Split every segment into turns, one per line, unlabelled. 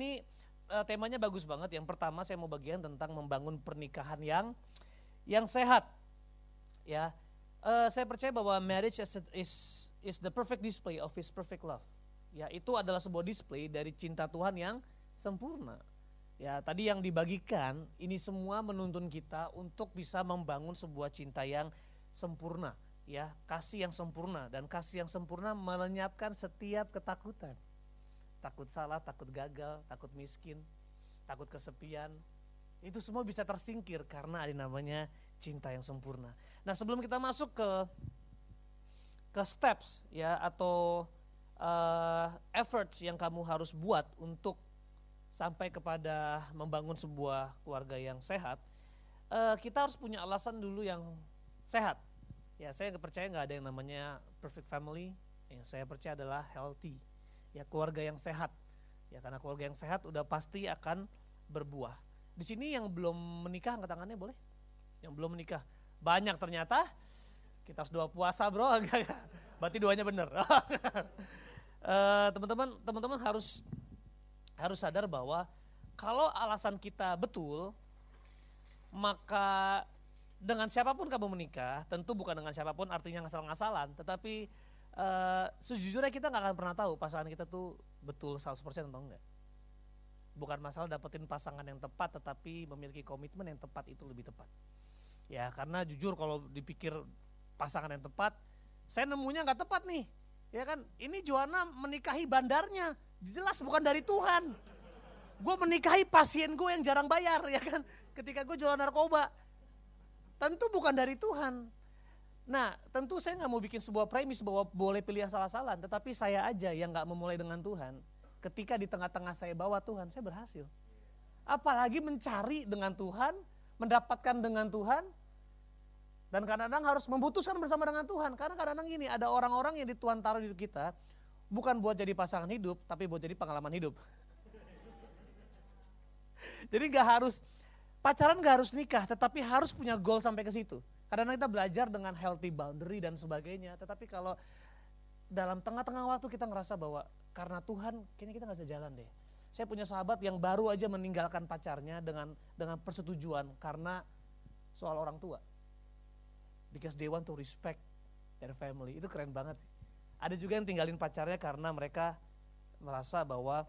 Ini eh, temanya bagus banget. Yang pertama saya mau bagian tentang membangun pernikahan yang yang sehat. Ya, Eh, saya percaya bahwa marriage is, is is the perfect display of His perfect love. Ya, itu adalah sebuah display dari cinta Tuhan yang sempurna. Ya, tadi yang dibagikan ini semua menuntun kita untuk bisa membangun sebuah cinta yang sempurna. Ya, kasih yang sempurna dan kasih yang sempurna melenyapkan setiap ketakutan takut salah, takut gagal, takut miskin, takut kesepian. Itu semua bisa tersingkir karena ada namanya cinta yang sempurna. Nah, sebelum kita masuk ke ke steps ya atau uh, efforts yang kamu harus buat untuk sampai kepada membangun sebuah keluarga yang sehat, uh, kita harus punya alasan dulu yang sehat. Ya, saya percaya nggak ada yang namanya perfect family. Yang saya percaya adalah healthy ya keluarga yang sehat. Ya karena keluarga yang sehat udah pasti akan berbuah. Di sini yang belum menikah angkat tangannya boleh? Yang belum menikah. Banyak ternyata. Kita harus doa puasa bro. Berarti doanya bener Eh, teman-teman teman-teman harus harus sadar bahwa kalau alasan kita betul maka dengan siapa pun kamu menikah tentu bukan dengan siapa pun artinya ngasal-ngasalan tetapi uh, sejujurnya kita nggak akan pernah tahu pasangan kita tuh betul 100% atau enggak. Bukan masalah dapetin pasangan yang tepat tetapi memiliki komitmen yang tepat itu lebih tepat. Ya karena jujur kalau dipikir pasangan yang tepat, saya nemunya nggak tepat nih. Ya kan, ini Joanna menikahi bandarnya, jelas bukan dari Tuhan. Gue menikahi pasien gue yang jarang bayar ya kan, ketika gue jualan narkoba. Tentu bukan dari Tuhan, Nah, tentu saya nggak mau bikin sebuah premis bahwa boleh pilih salah-salah, tetapi saya aja yang nggak memulai dengan Tuhan. Ketika di tengah-tengah saya bawa Tuhan, saya berhasil. Apalagi mencari dengan Tuhan, mendapatkan dengan Tuhan, dan kadang-kadang harus memutuskan bersama dengan Tuhan. Karena kadang-kadang gini, ada orang-orang yang Tuhan taruh di kita, bukan buat jadi pasangan hidup, tapi buat jadi pengalaman hidup. jadi nggak harus, pacaran nggak harus nikah, tetapi harus punya goal sampai ke situ. Karena kita belajar dengan healthy boundary dan sebagainya. Tetapi kalau dalam tengah-tengah waktu kita ngerasa bahwa karena Tuhan kayaknya kita nggak bisa jalan deh. Saya punya sahabat yang baru aja meninggalkan pacarnya dengan dengan persetujuan karena soal orang tua. Because they want to respect their family. Itu keren banget. Ada juga yang tinggalin pacarnya karena mereka merasa bahwa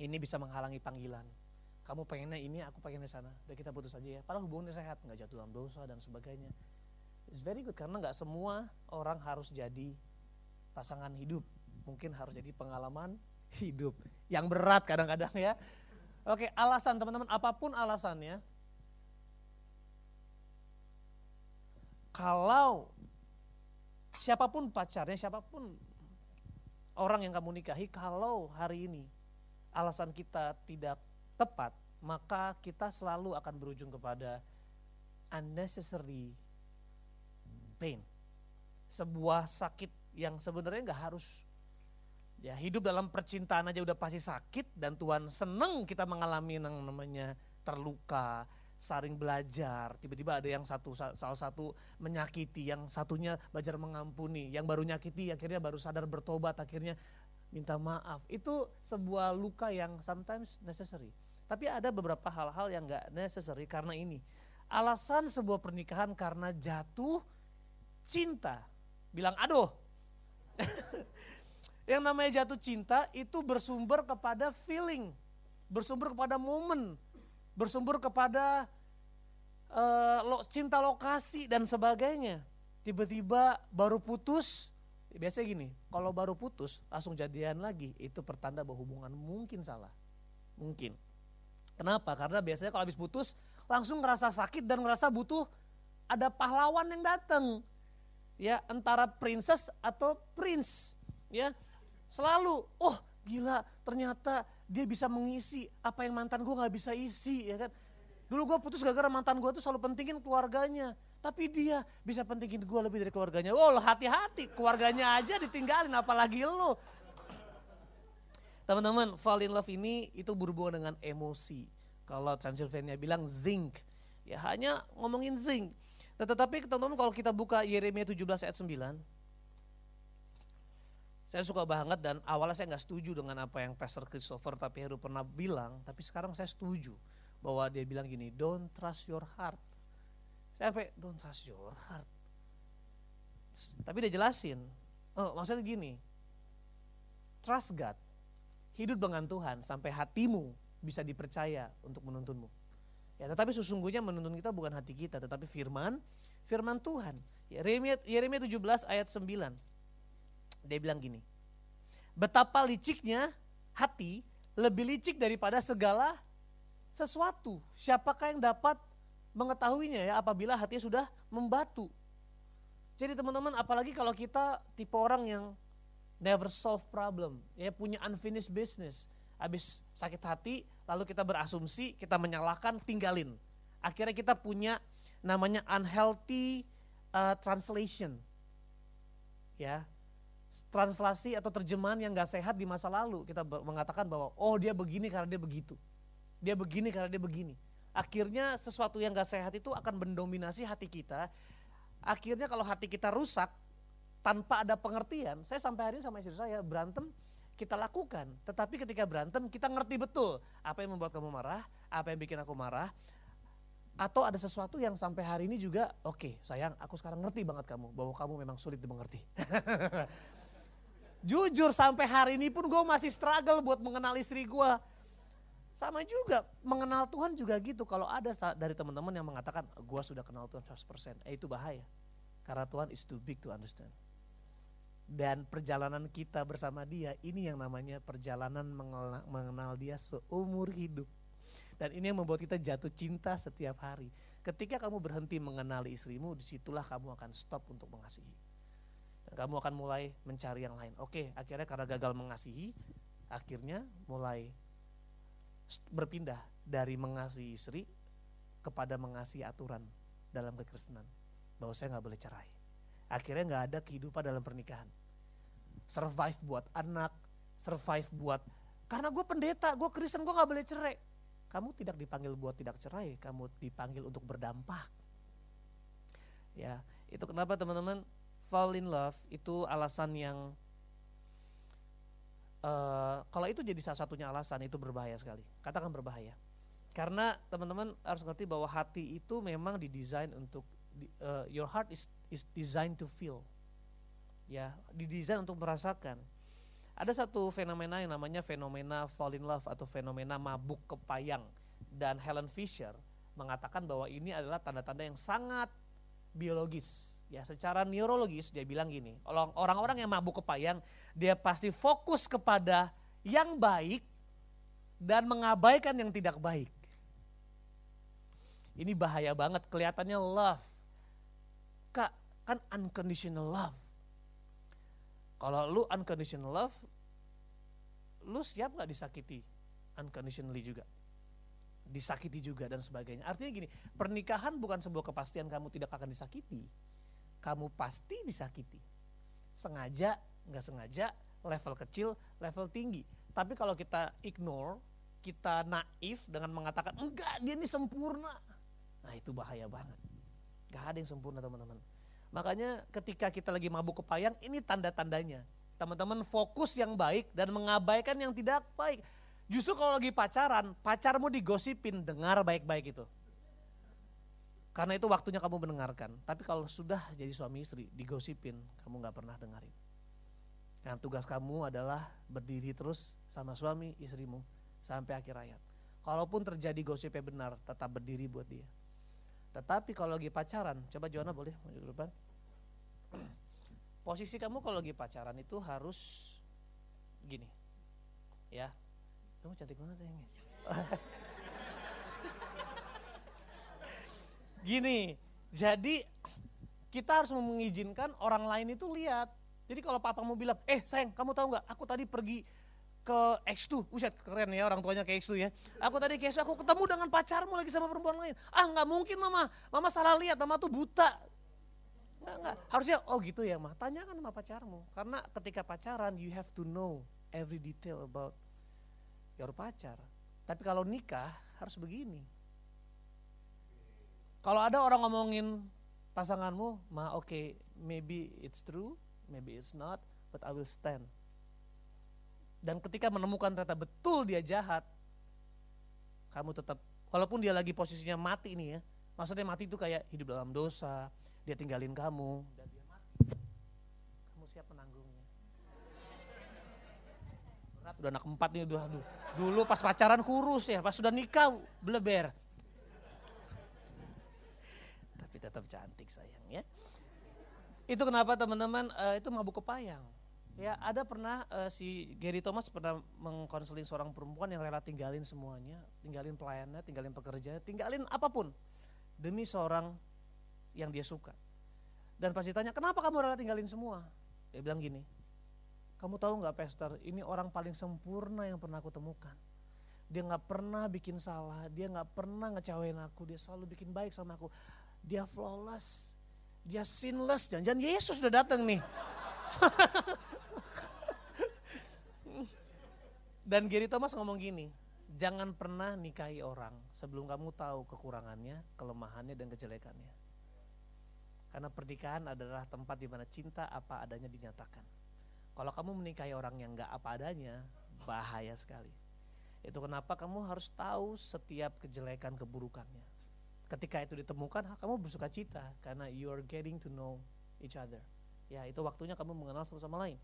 ini bisa menghalangi panggilan kamu pengennya ini, aku pengennya sana. Udah kita putus aja ya. Padahal hubungannya sehat, nggak jatuh dalam dosa dan sebagainya. It's very good karena nggak semua orang harus jadi pasangan hidup. Mungkin harus jadi pengalaman hidup. Yang berat kadang-kadang ya. Oke, alasan teman-teman, apa pun alasannya. Kalau siapa pun pacarnya, siapa pun orang yang kamu nikahi, kalau hari ini alasan kita tidak tepat, maka kita selalu akan berujung kepada unnecessary pain. Sebuah sakit yang sebenarnya nggak harus. Ya hidup dalam percintaan aja udah pasti sakit dan Tuhan seneng kita mengalami yang namanya terluka, saring belajar. Tiba-tiba ada yang satu salah satu menyakiti, yang satunya belajar mengampuni, yang baru nyakiti akhirnya baru sadar bertobat, akhirnya minta maaf. Itu sebuah luka yang sometimes necessary. Tapi ada beberapa hal-hal yang gak necessary karena ini. Alasan sebuah pernikahan karena jatuh cinta. Bilang aduh. yang namanya jatuh cinta itu bersumber kepada feeling. Bersumber kepada momen. Bersumber kepada uh, cinta lokasi dan sebagainya. Tiba-tiba baru putus, biasanya gini, kalau baru putus langsung jadian lagi, itu pertanda bahwa hubungan mungkin salah. Mungkin. Kenapa? Karena biasanya kalau habis putus langsung ngerasa sakit dan ngerasa butuh ada pahlawan yang datang. Ya, antara princess atau prince. Ya. Selalu, oh gila ternyata dia bisa mengisi apa yang mantan gue nggak bisa isi ya kan. Dulu gue putus gara-gara mantan gue tuh selalu pentingin keluarganya. Tapi dia bisa pentingin gue lebih dari keluarganya. Wow hati-hati keluarganya aja ditinggalin apalagi lo. Teman-teman fall in love ini itu berhubungan dengan emosi. Kalau Transylvania bilang zinc. Ya hanya ngomongin zinc. Tetapi teman-teman kalau kita buka Yeremia 17 ayat 9. Saya suka banget dan awalnya saya nggak setuju dengan apa yang Pastor Christopher tapi Heru pernah bilang. Tapi sekarang saya setuju bahwa dia bilang gini, don't trust your heart. Saya sampai don't trust your heart. Tapi dia jelasin, oh maksudnya gini, trust God, hidup dengan Tuhan sampai hatimu bisa dipercaya untuk menuntunmu. Ya, tetapi sesungguhnya menuntun kita bukan hati kita, tetapi firman, firman Tuhan. Yeremia, Yeremia 17 ayat 9. Dia bilang gini, betapa liciknya hati lebih licik daripada segala sesuatu. Siapakah yang dapat mengetahuinya ya apabila hatinya sudah membatu. Jadi teman-teman apalagi kalau kita tipe orang yang never solve problem, ya punya unfinished business. Habis sakit hati lalu kita berasumsi, kita menyalahkan, tinggalin. Akhirnya kita punya namanya unhealthy uh, translation. Ya. Translasi atau terjemahan yang gak sehat di masa lalu. Kita mengatakan bahwa oh dia begini karena dia begitu. Dia begini karena dia begini akhirnya sesuatu yang gak sehat itu akan mendominasi hati kita. Akhirnya kalau hati kita rusak tanpa ada pengertian, saya sampai hari ini sama istri saya berantem kita lakukan. Tetapi ketika berantem kita ngerti betul apa yang membuat kamu marah, apa yang bikin aku marah. Atau ada sesuatu yang sampai hari ini juga, oke okay, sayang aku sekarang ngerti banget kamu, bahwa kamu memang sulit dimengerti. Jujur sampai hari ini pun gue masih struggle buat mengenal istri gue sama juga mengenal Tuhan juga gitu. Kalau ada dari teman-teman yang mengatakan gue sudah kenal Tuhan 100%, eh itu bahaya. Karena Tuhan is too big to understand. Dan perjalanan kita bersama dia ini yang namanya perjalanan mengenal, dia seumur hidup. Dan ini yang membuat kita jatuh cinta setiap hari. Ketika kamu berhenti mengenali istrimu, di situlah kamu akan stop untuk mengasihi. Dan kamu akan mulai mencari yang lain. Oke, akhirnya karena gagal mengasihi, akhirnya mulai berpindah dari mengasihi istri kepada mengasihi aturan dalam kekristenan. Bahwa saya nggak boleh cerai. Akhirnya nggak ada kehidupan dalam pernikahan. Survive buat anak, survive buat karena gue pendeta, gue Kristen, gue nggak boleh cerai. Kamu tidak dipanggil buat tidak cerai, kamu dipanggil untuk berdampak. Ya, itu kenapa teman-teman fall in love itu alasan yang Uh, kalau itu jadi salah satunya alasan itu berbahaya sekali. Katakan berbahaya. Karena teman-teman harus ngerti bahwa hati itu memang didesain untuk uh, your heart is is designed to feel. Ya, didesain untuk merasakan. Ada satu fenomena yang namanya fenomena fall in love atau fenomena mabuk kepayang dan Helen Fisher mengatakan bahwa ini adalah tanda-tanda yang sangat biologis Ya, secara neurologis dia bilang gini, orang-orang yang mabuk kepayang, dia pasti fokus kepada yang baik dan mengabaikan yang tidak baik. Ini bahaya banget, kelihatannya love. Kak, kan unconditional love. Kalau lu unconditional love, lu siap gak disakiti unconditionally juga? Disakiti juga dan sebagainya. Artinya gini, pernikahan bukan sebuah kepastian kamu tidak akan disakiti kamu pasti disakiti. Sengaja, nggak sengaja, level kecil, level tinggi. Tapi kalau kita ignore, kita naif dengan mengatakan, enggak dia ini sempurna. Nah itu bahaya banget. Gak ada yang sempurna teman-teman. Makanya ketika kita lagi mabuk kepayang, ini tanda-tandanya. Teman-teman fokus yang baik dan mengabaikan yang tidak baik. Justru kalau lagi pacaran, pacarmu digosipin, dengar baik-baik itu. Karena itu waktunya kamu mendengarkan. Tapi kalau sudah jadi suami istri, digosipin, kamu gak pernah dengerin. Nah tugas kamu adalah berdiri terus sama suami istrimu sampai akhir hayat. Kalaupun terjadi gosipnya benar, tetap berdiri buat dia. Tetapi kalau lagi pacaran, coba Joanna boleh maju ke depan. Posisi kamu kalau lagi pacaran itu harus gini. Ya. Kamu cantik banget ya. Gini, jadi kita harus mengizinkan orang lain itu lihat. Jadi kalau papa mau bilang, eh sayang kamu tahu nggak, aku tadi pergi ke X2, buset keren ya orang tuanya ke X2 ya. Aku tadi ke X2, aku ketemu dengan pacarmu lagi sama perempuan lain. Ah nggak mungkin mama, mama salah lihat, mama tuh buta. Enggak, enggak. Harusnya, oh gitu ya mah, tanyakan sama pacarmu. Karena ketika pacaran, you have to know every detail about your pacar. Tapi kalau nikah, harus begini. Kalau ada orang ngomongin pasanganmu, mah oke, okay, maybe it's true, maybe it's not, but I will stand dan ketika menemukan ternyata betul dia jahat, kamu tetap, walaupun dia lagi posisinya mati ini ya, maksudnya mati itu kayak hidup dalam dosa, dia tinggalin kamu, dan dia mati, kamu siap menanggungnya. Berat, udah anak empat nih, udah, aduh. dulu pas pacaran kurus ya, pas sudah nikah bleber. Tapi tetap cantik sayang ya. Itu kenapa teman-teman, uh, itu mabuk kepayang Ya, ada pernah uh, si Gary Thomas pernah mengkonseling seorang perempuan yang rela tinggalin semuanya, tinggalin pelayannya, tinggalin pekerja, tinggalin apa pun demi seorang yang dia suka. Dan pasti tanya, kenapa kamu rela tinggalin semua? Dia bilang gini, kamu tahu nggak Pastor, ini orang paling sempurna yang pernah aku temukan. Dia nggak pernah bikin salah, dia nggak pernah ngecewain aku, dia selalu bikin baik sama aku. Dia flawless, dia sinless, jangan-jangan Yesus udah datang nih. Dan Gary Thomas ngomong gini, jangan pernah nikahi orang sebelum kamu tahu kekurangannya, kelemahannya, dan kejelekannya. Karena pernikahan adalah tempat di mana cinta apa adanya dinyatakan. Kalau kamu menikahi orang yang gak apa adanya, bahaya sekali. Itu kenapa kamu harus tahu setiap kejelekan keburukannya. Ketika itu ditemukan, kamu bersuka cita karena you are getting to know each other. Ya, itu waktunya kamu mengenal satu sama lain.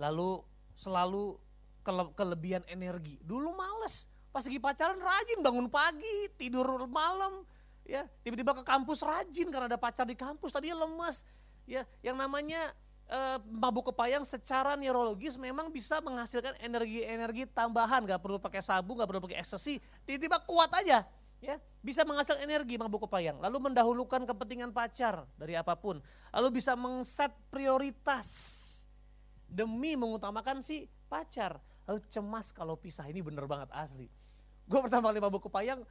Lalu selalu kele kelebihan energi. Dulu males, pas lagi pacaran rajin bangun pagi, tidur malam, ya tiba-tiba ke kampus rajin karena ada pacar di kampus. Tadinya lemes, ya yang namanya uh, mabuk kepayang secara neurologis memang bisa menghasilkan energi-energi tambahan, gak perlu pakai sabun, gak perlu pakai ekstasi, tiba-tiba kuat aja, ya bisa menghasilkan energi mabuk kepayang, lalu mendahulukan kepentingan pacar dari apa pun, lalu bisa mengset prioritas demi mengutamakan si pacar lalu cemas kalau pisah ini bener banget asli. Gue pertama kali mabuk kepayang,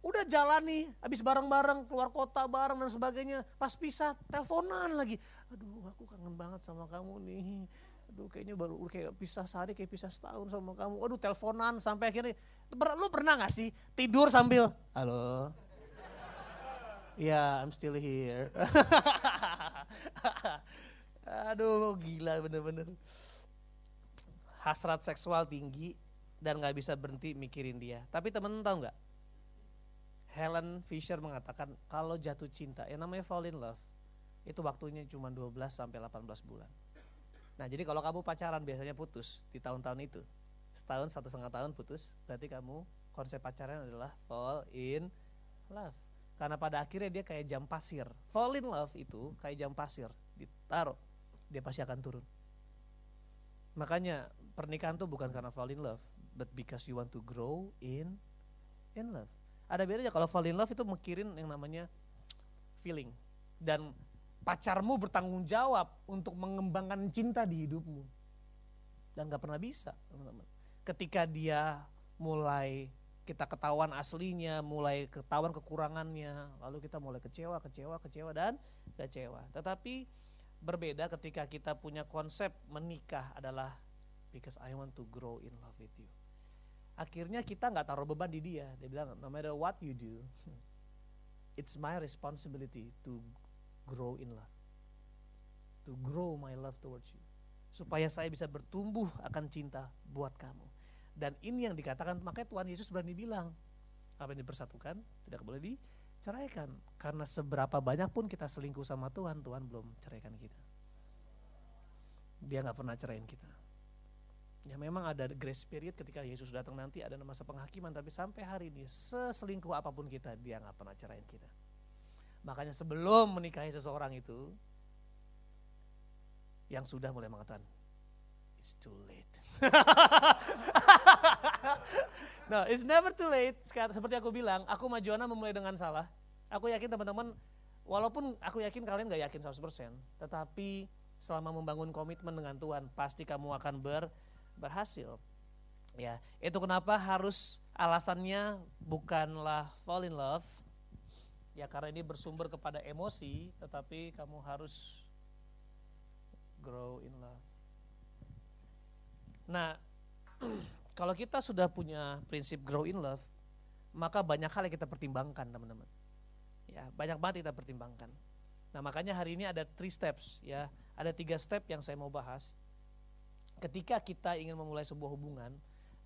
udah jalan nih, habis bareng-bareng keluar kota bareng dan sebagainya. Pas pisah, teleponan lagi. Aduh, aku kangen banget sama kamu nih. Aduh, kayaknya baru kayak pisah sehari, kayak pisah setahun sama kamu. Aduh, teleponan sampai akhirnya. Lu pernah gak sih tidur sambil, halo? Ya, yeah, I'm still here. Aduh, gila bener-bener hasrat seksual tinggi dan nggak bisa berhenti mikirin dia. Tapi temen tahu nggak? Helen Fisher mengatakan kalau jatuh cinta, yang namanya fall in love, itu waktunya cuma 12 sampai 18 bulan. Nah jadi kalau kamu pacaran biasanya putus di tahun-tahun itu, setahun satu setengah tahun putus, berarti kamu konsep pacaran adalah fall in love. Karena pada akhirnya dia kayak jam pasir. Fall in love itu kayak jam pasir, ditaruh, dia pasti akan turun. Makanya pernikahan tuh bukan karena fall in love, but because you want to grow in in love. Ada bedanya kalau fall in love itu mikirin yang namanya feeling dan pacarmu bertanggung jawab untuk mengembangkan cinta di hidupmu dan gak pernah bisa teman-teman. Ketika dia mulai kita ketahuan aslinya, mulai ketahuan kekurangannya, lalu kita mulai kecewa, kecewa, kecewa dan kecewa. Tetapi berbeda ketika kita punya konsep menikah adalah because I want to grow in love with you. Akhirnya kita nggak taruh beban di dia. Dia bilang, no matter what you do, it's my responsibility to grow in love. To grow my love towards you. Supaya saya bisa bertumbuh akan cinta buat kamu. Dan ini yang dikatakan, makanya Tuhan Yesus berani bilang, apa yang dipersatukan tidak boleh diceraikan. Karena seberapa banyak pun kita selingkuh sama Tuhan, Tuhan belum ceraikan kita. Dia nggak pernah ceraiin kita. Ya memang ada grace period ketika Yesus datang nanti ada masa penghakiman tapi sampai hari ini seselingkuh apa pun kita dia nggak pernah cerain kita. Makanya sebelum menikahi seseorang itu yang sudah mulai mengatakan it's too late. no, it's never too late. Seperti aku bilang, aku sama Joanna memulai dengan salah. Aku yakin teman-teman, walaupun aku yakin kalian gak yakin 100%, tetapi selama membangun komitmen dengan Tuhan, pasti kamu akan ber berhasil. Ya, itu kenapa harus alasannya bukanlah fall in love. Ya karena ini bersumber kepada emosi, tetapi kamu harus grow in love. Nah, kalau kita sudah punya prinsip grow in love, maka banyak hal yang kita pertimbangkan, teman-teman. Ya, banyak banget kita pertimbangkan. Nah, makanya hari ini ada three steps, ya. Ada tiga step yang saya mau bahas. Ketika kita ingin memulai sebuah hubungan,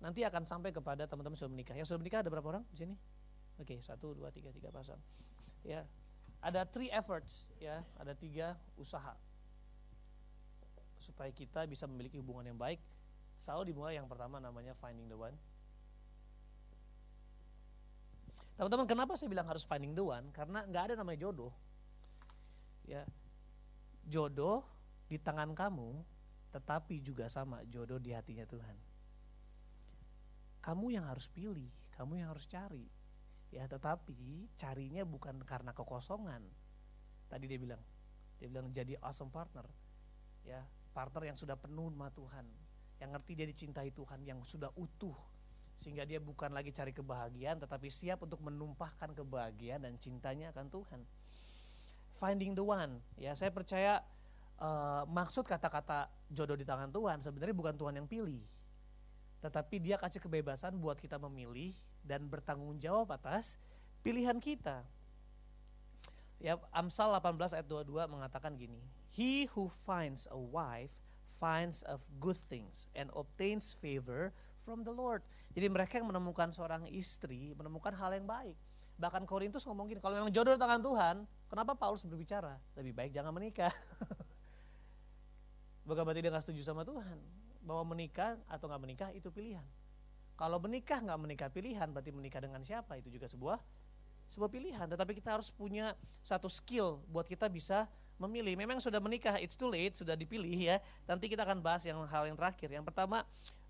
nanti akan sampai kepada teman-teman sudah menikah. Yang sudah menikah ada berapa orang di sini? Oke, satu, dua, tiga, tiga pasang. Ya, ada three efforts, ya, ada tiga usaha supaya kita bisa memiliki hubungan yang baik. Selalu dimulai yang pertama namanya finding the one. Teman-teman, kenapa saya bilang harus finding the one? Karena nggak ada namanya jodoh. Ya, jodoh di tangan kamu, tetapi juga sama jodoh di hatinya Tuhan. Kamu yang harus pilih, kamu yang harus cari. Ya, tetapi carinya bukan karena kekosongan. Tadi dia bilang, dia bilang jadi awesome partner. Ya, partner yang sudah penuh sama Tuhan, yang ngerti dia dicintai Tuhan, yang sudah utuh, sehingga dia bukan lagi cari kebahagiaan, tetapi siap untuk menumpahkan kebahagiaan dan cintanya akan Tuhan. Finding the one, ya saya percaya uh, maksud kata-kata jodoh di tangan Tuhan sebenarnya bukan Tuhan yang pilih, tetapi Dia kasih kebebasan buat kita memilih dan bertanggung jawab atas pilihan kita. Ya, Amsal 18 ayat 22 mengatakan gini, He who finds a wife finds of good things and obtains favor from the Lord. Jadi mereka yang menemukan seorang istri menemukan hal yang baik. Bahkan Korintus ngomongin kalau memang jodoh di tangan Tuhan, kenapa Paulus berbicara? Lebih baik jangan menikah. Bukan berarti dia gak setuju sama Tuhan. Bahwa menikah atau nggak menikah itu pilihan. Kalau menikah nggak menikah pilihan, berarti menikah dengan siapa itu juga sebuah sebuah pilihan. Tetapi kita harus punya satu skill buat kita bisa memilih. Memang sudah menikah, it's too late, sudah dipilih ya. Nanti kita akan bahas yang hal yang terakhir. Yang pertama,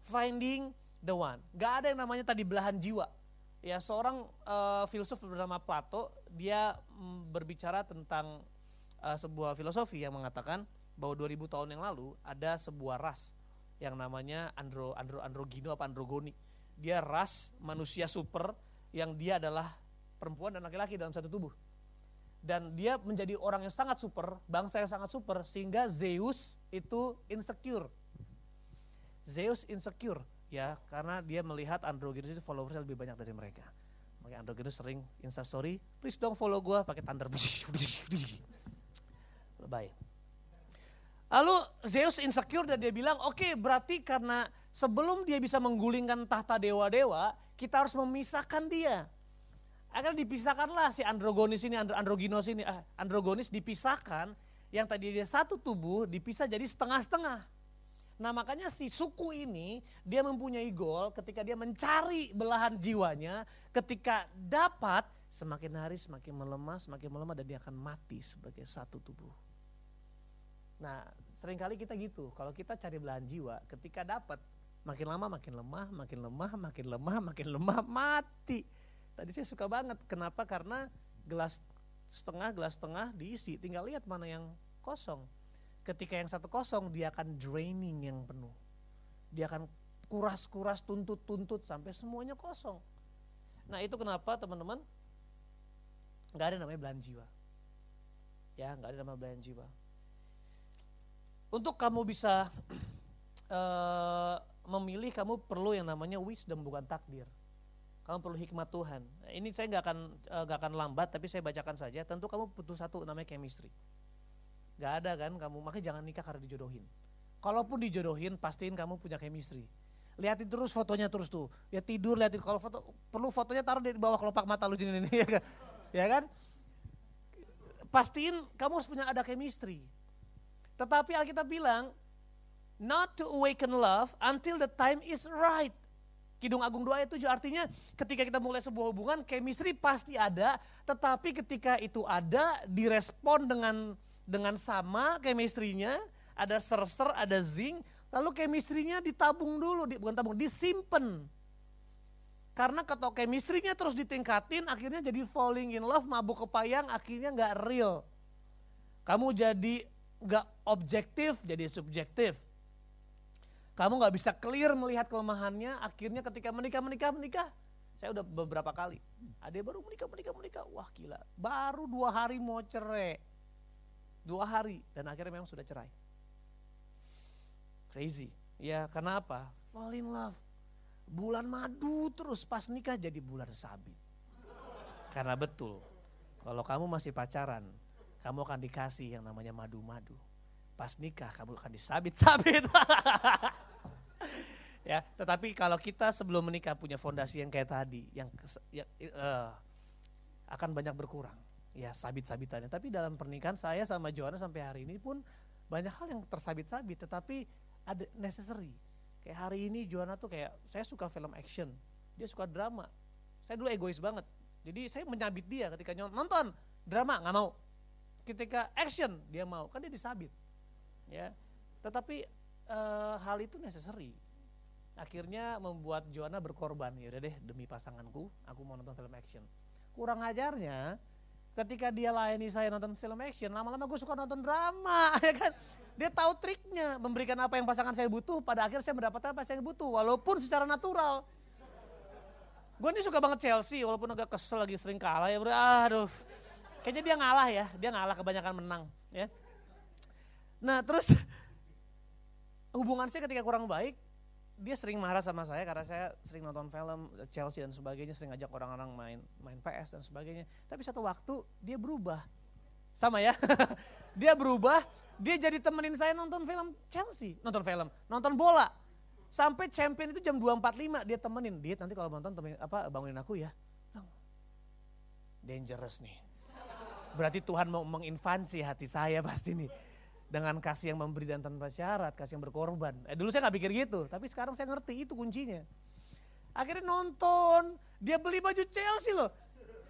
finding the one. Gak ada yang namanya tadi belahan jiwa. Ya, seorang uh, filsuf bernama Plato, dia mm, berbicara tentang uh, sebuah filosofi yang mengatakan bahwa 2000 tahun yang lalu ada sebuah ras yang namanya andro andro androgino apa androgoni. Dia ras manusia super yang dia adalah perempuan dan laki-laki dalam satu tubuh dan dia menjadi orang yang sangat super, bangsa yang sangat super sehingga Zeus itu insecure. Zeus insecure ya karena dia melihat androgynous itu followersnya lebih banyak dari mereka. Makanya androgynous sering insta story, please dong follow gue pakai thunder. Lebay. Lalu Zeus insecure dan dia bilang, oke okay, berarti karena sebelum dia bisa menggulingkan tahta dewa-dewa, kita harus memisahkan dia. Akhirnya dipisahkanlah si androgonis ini, androginos ini, eh, androgonis dipisahkan, yang tadi dia satu tubuh dipisah jadi setengah-setengah. Nah makanya si suku ini dia mempunyai goal ketika dia mencari belahan jiwanya, ketika dapat semakin hari semakin melemah, semakin melemah dan dia akan mati sebagai satu tubuh. Nah sering kali kita gitu, kalau kita cari belahan jiwa ketika dapat makin lama makin lemah, makin lemah, makin lemah, makin lemah, mati. Tadi saya suka banget. Kenapa? Karena gelas setengah, gelas setengah diisi. Tinggal lihat mana yang kosong. Ketika yang satu kosong, dia akan draining yang penuh. Dia akan kuras-kuras, tuntut-tuntut sampai semuanya kosong. Nah itu kenapa teman-teman nggak ada namanya belahan jiwa. Ya nggak ada namanya belahan jiwa. Untuk kamu bisa uh, memilih, kamu perlu yang namanya wisdom bukan takdir. Kamu perlu hikmat Tuhan. Ini saya nggak akan eh, nggak akan lambat, tapi saya bacakan saja. Tentu kamu butuh satu namanya chemistry. Gak ada kan kamu, makanya jangan nikah karena dijodohin. Kalaupun dijodohin, pastiin kamu punya chemistry. Lihatin terus fotonya terus tuh. Ya tidur lihatin kalau foto perlu fotonya taruh di bawah kelopak mata lu sini ya kan? Ya kan? Pastiin kamu harus punya ada chemistry. Tetapi Alkitab bilang, not to awaken love until the time is right. Kidung Agung 2 ayat 7 artinya ketika kita mulai sebuah hubungan, chemistry pasti ada, tetapi ketika itu ada, direspon dengan dengan sama chemistry-nya, ada serser, ada zinc, lalu chemistry-nya ditabung dulu, bukan tabung, disimpan. Karena kalau chemistry-nya terus ditingkatin, akhirnya jadi falling in love, mabuk kepayang, akhirnya nggak real. Kamu jadi nggak objektif, jadi subjektif. Kamu nggak bisa clear melihat kelemahannya, akhirnya ketika menikah, menikah, menikah, saya udah beberapa kali. Ada baru menikah, menikah, menikah, wah gila. Baru dua hari mau cerai. Dua hari, dan akhirnya memang sudah cerai. Crazy. Ya kenapa? Fall in love. Bulan madu terus pas nikah jadi bulan sabit. Karena betul, kalau kamu masih pacaran, kamu akan dikasih yang namanya madu-madu. Pas nikah kamu akan disabit-sabit. ya, tetapi kalau kita sebelum menikah punya fondasi yang kayak tadi, yang, yang uh, akan banyak berkurang. Ya, sabit-sabitannya. Tapi dalam pernikahan saya sama Joanna sampai hari ini pun banyak hal yang tersabit-sabit, tetapi ada necessary. Kayak hari ini Joanna tuh kayak saya suka film action, dia suka drama. Saya dulu egois banget. Jadi saya menyabit dia ketika nonton drama nggak mau. Ketika action dia mau, kan dia disabit. Ya. Tetapi e, hal itu necessary. Akhirnya membuat Joanna berkorban ya deh demi pasanganku aku mau nonton film action. Kurang ajarnya ketika dia layani saya nonton film action lama-lama gue suka nonton drama ya kan? Dia tahu triknya memberikan apa yang pasangan saya butuh pada akhir saya mendapatkan apa yang saya butuh walaupun secara natural. Gue ini suka banget Chelsea walaupun agak kesel lagi sering kalah ya bro. Aduh kayaknya dia ngalah ya dia ngalah kebanyakan menang ya Nah terus hubungan saya ketika kurang baik, dia sering marah sama saya karena saya sering nonton film Chelsea dan sebagainya, sering ngajak orang-orang main main PS dan sebagainya. Tapi satu waktu dia berubah, sama ya, dia berubah, dia jadi temenin saya nonton film Chelsea, nonton film, nonton bola. Sampai champion itu jam 2.45 dia temenin, dia nanti kalau nonton temenin, apa bangunin aku ya. Dangerous nih. Berarti Tuhan mau menginvasi hati saya pasti nih dengan kasih yang memberi dan tanpa syarat, kasih yang berkorban. Eh dulu saya nggak pikir gitu, tapi sekarang saya ngerti itu kuncinya. Akhirnya nonton, dia beli baju Chelsea loh.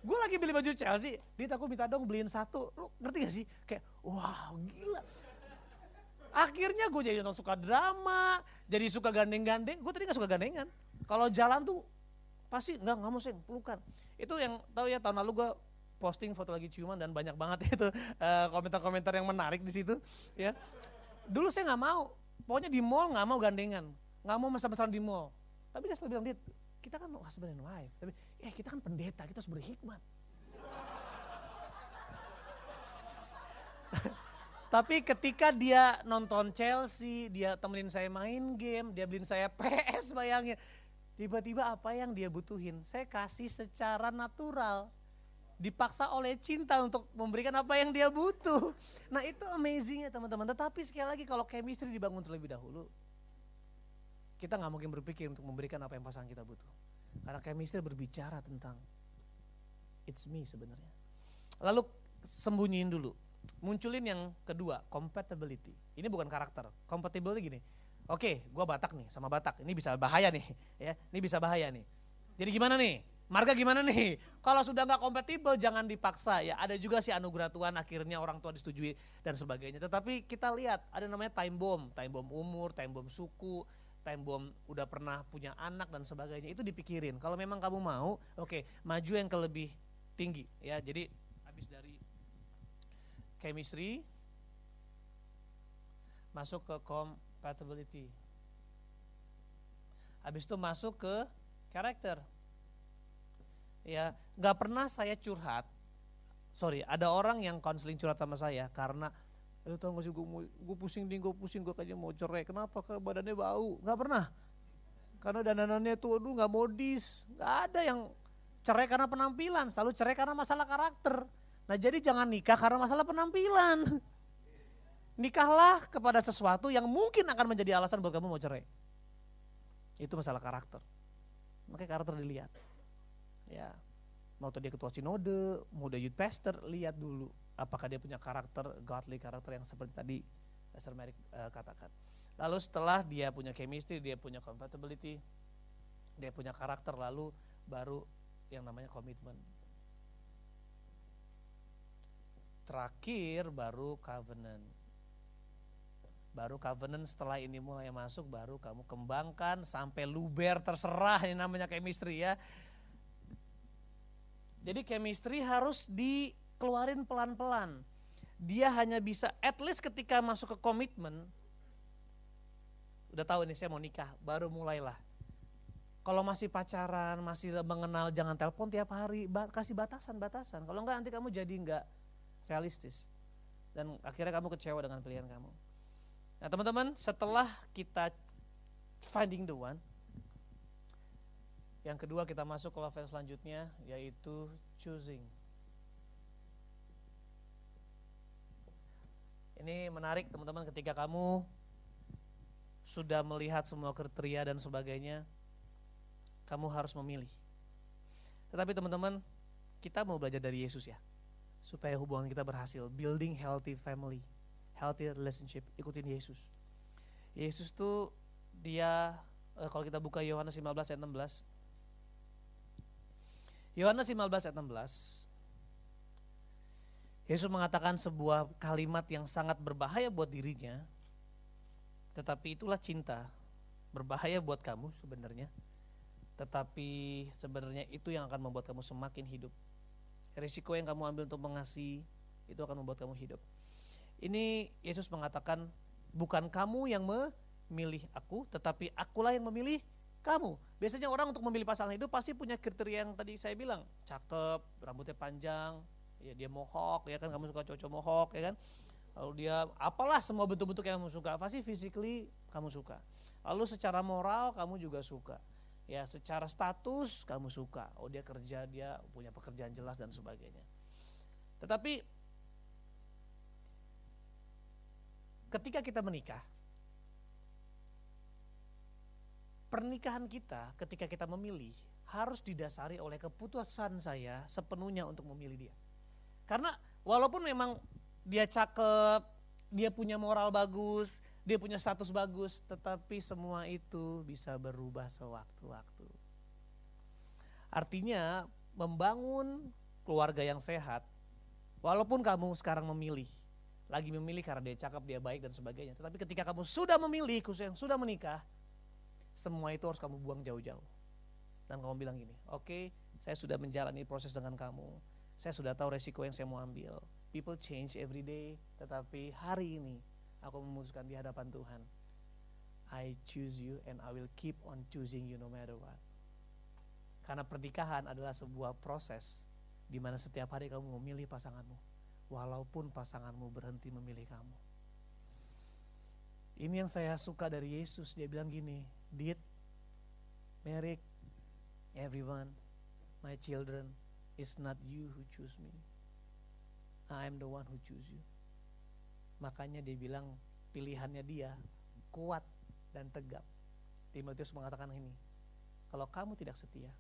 Gue lagi beli baju Chelsea, dia aku minta dong beliin satu. Lu ngerti gak sih? Kayak wow gila. Akhirnya gue jadi nonton suka drama, jadi suka gandeng-gandeng. Gue tadi gak suka gandengan. Kalau jalan tuh pasti nggak nggak mau sih pelukan. Itu yang tahu ya tahun lalu gue posting foto lagi ciuman dan banyak banget itu uh, komentar-komentar yang menarik di situ ya. Dulu saya nggak mau, pokoknya di mall nggak mau gandengan, nggak mau mesra-mesraan di mall. Tapi dia selalu bilang dia, kita kan husband and wife, tapi eh kita kan pendeta, kita harus berhikmat. Tapi ketika dia nonton Chelsea, dia temenin saya main game, dia beliin saya PS bayangin. Tiba-tiba apa yang dia butuhin, saya kasih secara natural dipaksa oleh cinta untuk memberikan apa yang dia butuh. Nah itu amazingnya teman-teman. Tetapi sekali lagi kalau chemistry dibangun terlebih dahulu, kita nggak mungkin berpikir untuk memberikan apa yang pasangan kita butuh. Karena chemistry berbicara tentang it's me sebenarnya. Lalu sembunyiin dulu. Munculin yang kedua, compatibility. Ini bukan karakter. Compatibility gini. Oke, gue Batak nih sama Batak. Ini bisa bahaya nih, ya. Ini bisa bahaya nih. Jadi gimana nih? Marga gimana nih? Kalau sudah nggak kompatibel jangan dipaksa ya. Ada juga sih anugerah Tuhan akhirnya orang tua disetujui dan sebagainya. Tetapi kita lihat ada namanya time bomb, time bomb umur, time bomb suku, time bomb udah pernah punya anak dan sebagainya. Itu dipikirin. Kalau memang kamu mau, oke, okay, maju yang ke lebih tinggi ya. Jadi habis dari chemistry masuk ke compatibility. Habis itu masuk ke karakter ya nggak pernah saya curhat sorry ada orang yang konseling curhat sama saya karena Aduh tau gak sih gue, pusing nih, gue pusing, gue kayaknya mau cerai. Kenapa? Karena badannya bau. Gak pernah. Karena dananannya tuh, aduh gak modis. Gak ada yang cerai karena penampilan. Selalu cerai karena masalah karakter. Nah jadi jangan nikah karena masalah penampilan. Nikahlah kepada sesuatu yang mungkin akan menjadi alasan buat kamu mau cerai. Itu masalah karakter. Makanya karakter dilihat ya mau dia ketua sinode, mau dia youth pastor, lihat dulu apakah dia punya karakter godly karakter yang seperti tadi Pastor Merrick uh, katakan. Lalu setelah dia punya chemistry, dia punya compatibility, dia punya karakter, lalu baru yang namanya komitmen. Terakhir baru covenant. Baru covenant setelah ini mulai masuk, baru kamu kembangkan sampai luber terserah ini namanya chemistry ya jadi chemistry harus dikeluarin pelan-pelan. Dia hanya bisa at least ketika masuk ke komitmen udah tahu nih saya mau nikah, baru mulailah. Kalau masih pacaran, masih mengenal jangan telepon tiap hari, kasih batasan-batasan. Kalau enggak nanti kamu jadi enggak realistis. Dan akhirnya kamu kecewa dengan pilihan kamu. Nah teman-teman setelah kita finding the one, yang kedua kita masuk ke level selanjutnya yaitu choosing. Ini menarik teman-teman ketika kamu sudah melihat semua kriteria dan sebagainya, kamu harus memilih. Tetapi teman-teman, kita mau belajar dari Yesus ya, supaya hubungan kita berhasil, building healthy family, healthy relationship, ikutin Yesus. Yesus tuh dia eh, kalau kita buka Yohanes 15 ayat 16 Yohanes 15 ayat 16. Yesus mengatakan sebuah kalimat yang sangat berbahaya buat dirinya. Tetapi itulah cinta. Berbahaya buat kamu sebenarnya. Tetapi sebenarnya itu yang akan membuat kamu semakin hidup. Risiko yang kamu ambil untuk mengasihi itu akan membuat kamu hidup. Ini Yesus mengatakan bukan kamu yang memilih aku, tetapi akulah yang memilih kamu. Biasanya orang untuk memilih pasangan itu pasti punya kriteria yang tadi saya bilang, cakep, rambutnya panjang, ya dia mohok, ya kan kamu suka cocok mohok, ya kan. Lalu dia apalah semua bentuk-bentuk yang kamu suka, pasti physically kamu suka. Lalu secara moral kamu juga suka. Ya, secara status kamu suka. Oh, dia kerja, dia punya pekerjaan jelas dan sebagainya. Tetapi ketika kita menikah, pernikahan kita ketika kita memilih harus didasari oleh keputusan saya sepenuhnya untuk memilih dia. Karena walaupun memang dia cakep, dia punya moral bagus, dia punya status bagus, tetapi semua itu bisa berubah sewaktu-waktu. Artinya membangun keluarga yang sehat, walaupun kamu sekarang memilih, lagi memilih karena dia cakep, dia baik dan sebagainya. Tetapi ketika kamu sudah memilih, khusus yang sudah menikah, semua itu harus kamu buang jauh-jauh. Dan kamu bilang gini, oke okay, saya sudah menjalani proses dengan kamu, saya sudah tahu resiko yang saya mau ambil. People change every day, tetapi hari ini aku memutuskan di hadapan Tuhan, I choose you and I will keep on choosing you no matter what. Karena pernikahan adalah sebuah proses di mana setiap hari kamu memilih pasanganmu, walaupun pasanganmu berhenti memilih kamu. Ini yang saya suka dari Yesus, dia bilang gini, did, Merrick, everyone, my children, it's not you who choose me. I am the one who choose you. Makanya dia bilang pilihannya dia kuat dan tegap. Timotius mengatakan ini, kalau kamu tidak setia,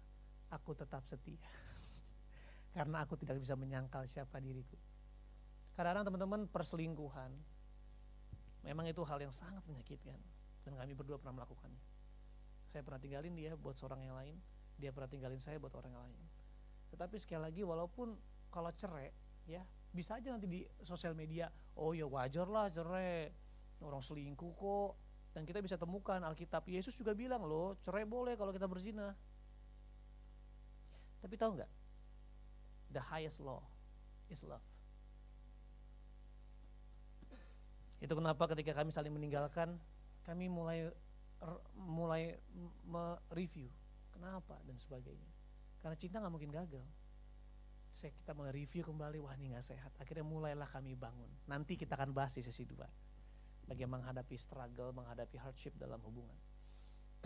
aku tetap setia. Karena aku tidak bisa menyangkal siapa diriku. Kadang-kadang teman-teman perselingkuhan, memang itu hal yang sangat menyakitkan. Dan kami berdua pernah melakukannya saya pernah tinggalin dia buat seorang yang lain dia pernah tinggalin saya buat orang yang lain. Tetapi sekali lagi walaupun kalau cerai ya bisa aja nanti di sosial media oh ya wajar lah cerai orang selingkuh kok. Dan kita bisa temukan Alkitab. Yesus juga bilang loh cerai boleh kalau kita berzina. Tapi tahu nggak? The highest law is love. Itu kenapa ketika kami saling meninggalkan kami mulai mulai mereview. Kenapa? Dan sebagainya. Karena cinta nggak mungkin gagal. Saya kita mulai review kembali wah ini nggak sehat. Akhirnya mulailah kami bangun. Nanti kita akan bahas di sesi dua. Bagaimana menghadapi struggle menghadapi hardship dalam hubungan.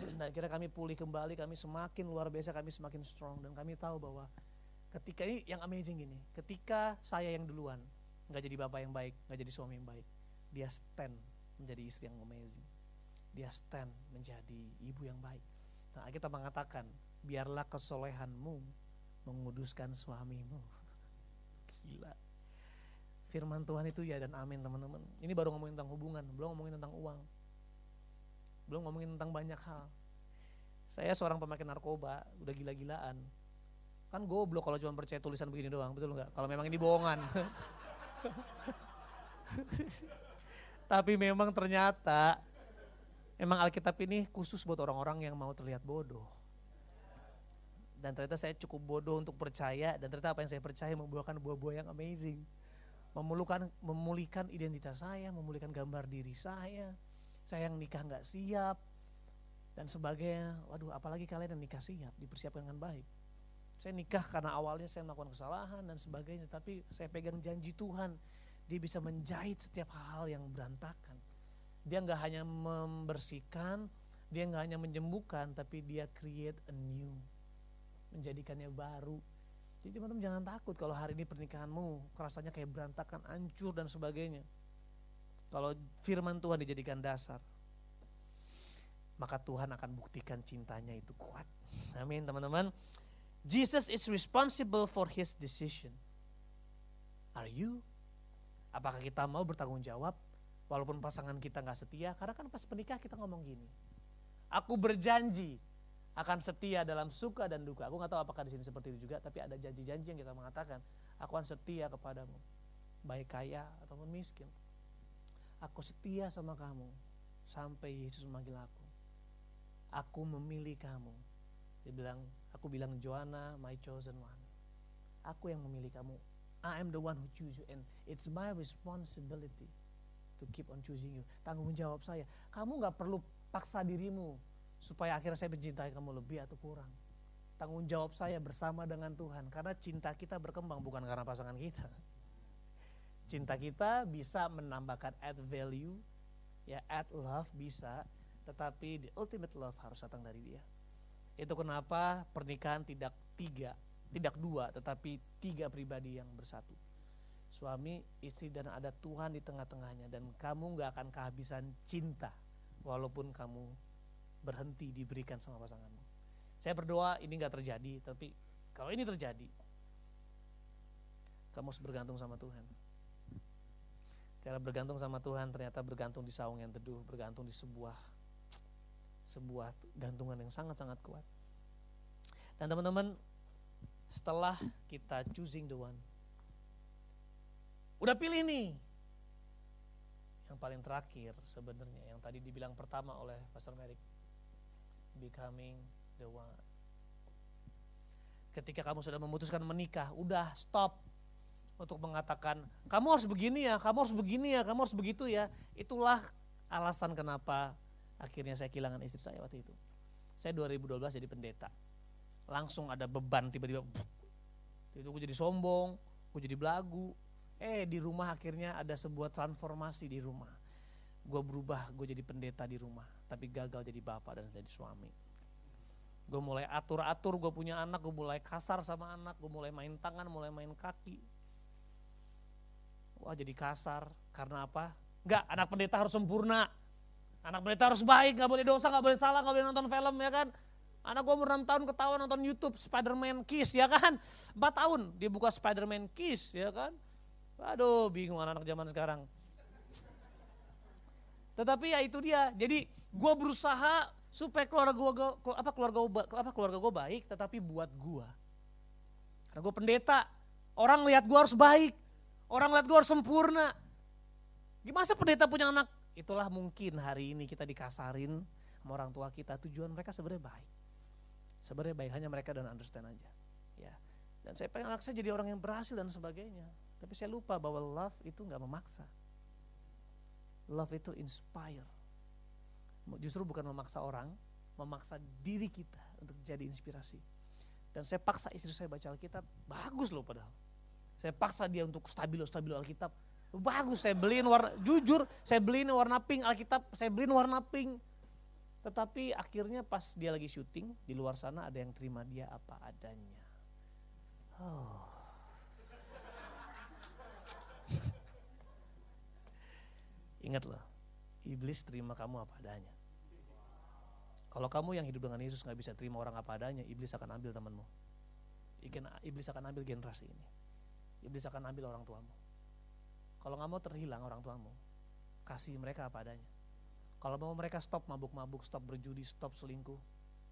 Dan akhirnya kami pulih kembali kami semakin luar biasa kami semakin strong. Dan kami tahu bahwa ketika ini yang amazing ini ketika saya yang duluan nggak jadi bapak yang baik nggak jadi suami yang baik dia stand menjadi istri yang amazing dia stand menjadi ibu yang baik. Nah, kita mengatakan, biarlah kesolehanmu menguduskan suamimu. Gila. Firman Tuhan itu ya dan amin teman-teman. Ini baru ngomongin tentang hubungan, belum ngomongin tentang uang. Belum ngomongin tentang banyak hal. Saya seorang pemakai narkoba, udah gila-gilaan. Kan goblok kalau cuma percaya tulisan begini doang, betul nggak? Kalau memang ini bohongan. Tapi memang ternyata Emang Alkitab ini khusus buat orang-orang yang mau terlihat bodoh. Dan ternyata saya cukup bodoh untuk percaya dan ternyata apa yang saya percaya membuahkan buah-buah yang amazing. Memulihkan, memulihkan identitas saya, memulihkan gambar diri saya. saya yang nikah nggak siap, dan sebagainya. Waduh, apalagi kalian yang nikah siap, dipersiapkan dengan baik. Saya nikah karena awalnya saya melakukan kesalahan dan sebagainya, tapi saya pegang janji Tuhan, dia bisa menjahit setiap hal yang berantakan. Dia nggak hanya membersihkan, dia nggak hanya menyembuhkan, tapi dia create a new, menjadikannya baru. Jadi teman-teman jangan takut kalau hari ini pernikahanmu rasanya kayak berantakan, hancur dan sebagainya. Kalau firman Tuhan dijadikan dasar, maka Tuhan akan buktikan cintanya itu kuat. Amin teman-teman. Jesus is responsible for his decision. Are you? Apakah kita mau bertanggung jawab walaupun pasangan kita nggak setia? Karena kan pas menikah kita ngomong gini. Aku berjanji akan setia dalam suka dan duka. Aku nggak tahu apakah di sini seperti itu juga, tapi ada janji-janji yang kita mengatakan, aku akan setia kepadamu, baik kaya ataupun miskin. Aku setia sama kamu sampai Yesus memanggil aku aku memilih kamu. Dia bilang, aku bilang Joanna, my chosen one. Aku yang memilih kamu. I am the one who choose you and it's my responsibility to keep on choosing you. Tanggung jawab saya. Kamu nggak perlu paksa dirimu supaya akhirnya saya mencintai kamu lebih atau kurang. Tanggung jawab saya bersama dengan Tuhan karena cinta kita berkembang bukan karena pasangan kita. Cinta kita bisa menambahkan add value, ya add love bisa, tetapi the ultimate love harus datang dari dia. Itu kenapa pernikahan tidak tiga, tidak dua, tetapi tiga pribadi yang bersatu. Suami, istri, dan ada Tuhan di tengah-tengahnya. Dan kamu gak akan kehabisan cinta, walaupun kamu berhenti diberikan sama pasanganmu. Saya berdoa ini gak terjadi, tapi kalau ini terjadi, kamu harus bergantung sama Tuhan. Cara bergantung sama Tuhan ternyata bergantung di saung yang teduh, bergantung di sebuah sebuah gantungan yang sangat-sangat kuat. Dan teman-teman, setelah kita choosing the one, udah pilih nih. Yang paling terakhir sebenarnya, yang tadi dibilang pertama oleh Pastor Merrick, becoming the one. Ketika kamu sudah memutuskan menikah, udah stop untuk mengatakan kamu harus begini ya, kamu harus begini ya, kamu harus begitu ya. Itulah alasan kenapa Akhirnya saya kehilangan istri saya waktu itu. Saya 2012 jadi pendeta. Langsung ada beban tiba-tiba. Itu gue jadi sombong, gue jadi belagu. Eh di rumah akhirnya ada sebuah transformasi di rumah. Gue berubah, gue jadi pendeta di rumah. Tapi gagal jadi bapak dan jadi suami. Gue mulai atur-atur, gue punya anak, gue mulai kasar sama anak, gue mulai main tangan, mulai main kaki. Wah jadi kasar, karena apa? Enggak, anak pendeta harus sempurna. Anak pendeta harus baik, gak boleh dosa, gak boleh salah, gak boleh nonton film ya kan. Anak gue umur 6 tahun ketawa nonton Youtube Spider-Man Kiss ya kan. 4 tahun dia buka Spider-Man Kiss ya kan. Aduh bingung anak-anak zaman sekarang. Tetapi ya itu dia. Jadi gue berusaha supaya keluarga gue apa keluarga gue apa keluarga gue baik, tetapi buat gue. Karena gue pendeta, orang lihat gue harus baik, orang lihat gue harus sempurna. Gimana pendeta punya anak Itulah mungkin hari ini kita dikasarin sama orang tua kita. Tujuan mereka sebenarnya baik. Sebenarnya baik, hanya mereka dan understand aja. Ya. Dan saya pengen anak saya jadi orang yang berhasil dan sebagainya. Tapi saya lupa bahwa love itu nggak memaksa. Love itu inspire. Justru bukan memaksa orang, memaksa diri kita untuk jadi inspirasi. Dan saya paksa istri saya baca Alkitab, bagus loh padahal. Saya paksa dia untuk stabilo, stabilo Alkitab, Bagus saya beliin warna, jujur saya beliin warna pink Alkitab, saya beliin warna pink. Tetapi akhirnya pas dia lagi syuting di luar sana ada yang terima dia apa adanya. Oh. Ingat loh, iblis terima kamu apa adanya. Kalau kamu yang hidup dengan Yesus nggak bisa terima orang apa adanya, iblis akan ambil temanmu. Iblis akan ambil generasi ini. Iblis akan ambil orang tuamu. Kalau nggak mau terhilang orang tuamu, kasih mereka apa adanya. Kalau mau mereka stop mabuk-mabuk, stop berjudi, stop selingkuh,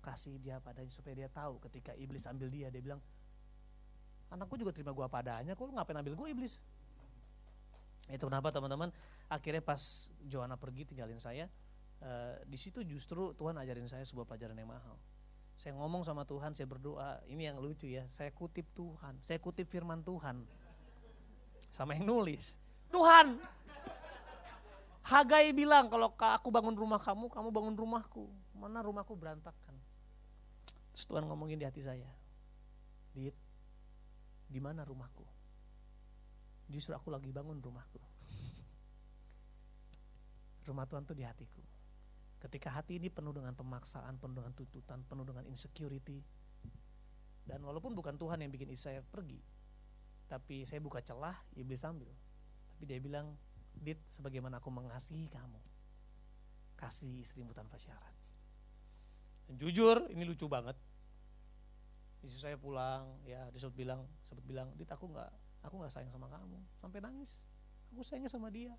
kasih dia apa adanya supaya dia tahu ketika iblis ambil dia, dia bilang, anakku juga terima gue apa adanya, kok lu ngapain ambil gue iblis? Itu kenapa teman-teman, akhirnya pas Joanna pergi tinggalin saya, uh, di situ justru Tuhan ajarin saya sebuah pelajaran yang mahal. Saya ngomong sama Tuhan, saya berdoa, ini yang lucu ya, saya kutip Tuhan, saya kutip firman Tuhan. Sama yang nulis. Tuhan, Hagai bilang kalau aku bangun rumah kamu, kamu bangun rumahku. Mana rumahku berantakan. Terus Tuhan ngomongin di hati saya. Di mana rumahku? Justru aku lagi bangun rumahku. Rumah Tuhan tuh di hatiku. Ketika hati ini penuh dengan pemaksaan, penuh dengan tuntutan, penuh dengan insecurity. Dan walaupun bukan Tuhan yang bikin saya pergi, tapi saya buka celah, iblis ambil. Tapi dia bilang, Dit, sebagaimana aku mengasihi kamu, kasih istrimu tanpa syarat. Dan jujur, ini lucu banget. Istri saya pulang, ya dia sempat bilang, sempat bilang, Dit aku nggak, aku nggak sayang sama kamu, sampai nangis. Aku sayangnya sama dia.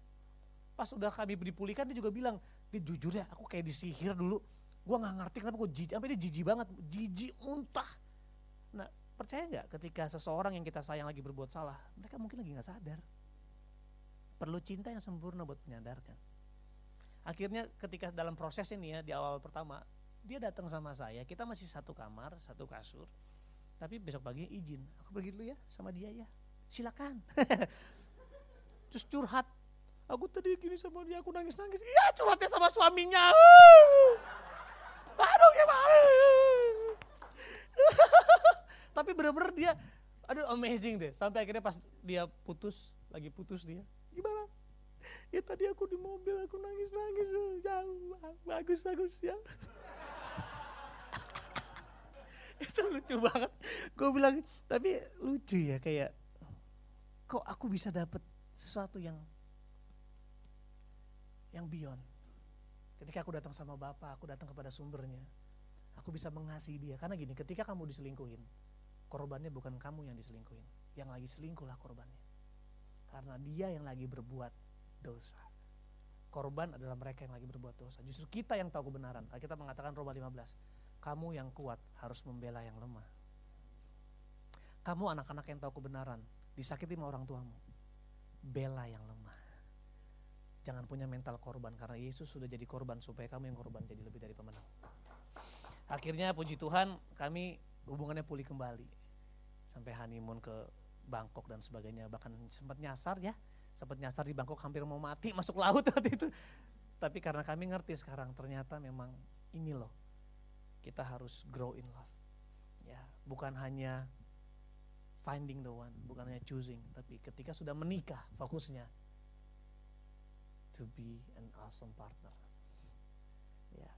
Pas udah kami dipulihkan dia juga bilang, Dit jujur ya, aku kayak disihir dulu. Gua nggak ngerti kenapa gue jijik, sampai dia jijik banget, jijik muntah. Nah, percaya nggak ketika seseorang yang kita sayang lagi berbuat salah, mereka mungkin lagi nggak sadar. Perlu cinta yang sempurna buat menyadarkan. Akhirnya ketika dalam proses ini ya di awal pertama, dia datang sama saya, kita masih satu kamar, satu kasur. Tapi besok pagi izin, aku pergi dulu ya sama dia ya. Silakan. Terus curhat. Aku tadi gini sama dia, aku nangis-nangis. Iya curhatnya sama suaminya. Aduh gimana. Tapi bener-bener dia, aduh amazing deh. Sampai akhirnya pas dia putus, lagi putus dia. Gimana? Ya tadi aku di mobil, aku nangis-nangis. Jauh, bagus-bagus ya. itu lucu banget. Gue bilang, tapi lucu ya kayak, kok aku bisa dapet sesuatu yang yang beyond. Ketika aku datang sama Bapak, aku datang kepada sumbernya. Aku bisa mengasihi dia. Karena gini, ketika kamu diselingkuhin, korbannya bukan kamu yang diselingkuhin. Yang lagi selingkuhlah korbannya. Karena dia yang lagi berbuat dosa. Korban adalah mereka yang lagi berbuat dosa. Justru kita yang tahu kebenaran. Kita mengatakan Roma 15. Kamu yang kuat harus membela yang lemah. Kamu anak-anak yang tahu kebenaran. Disakiti sama orang tuamu. Bela yang lemah. Jangan punya mental korban karena Yesus sudah jadi korban supaya kamu yang korban jadi lebih dari pemenang. Akhirnya puji Tuhan kami hubungannya pulih kembali. Sampai honeymoon ke Bangkok dan sebagainya. Bahkan sempat nyasar ya. Sempat nyasar di Bangkok hampir mau mati masuk laut waktu itu. Tapi karena kami ngerti sekarang ternyata memang ini loh. Kita harus grow in love. Ya, bukan hanya finding the one, bukan hanya choosing, tapi ketika sudah menikah fokusnya to be an awesome partner. Ya,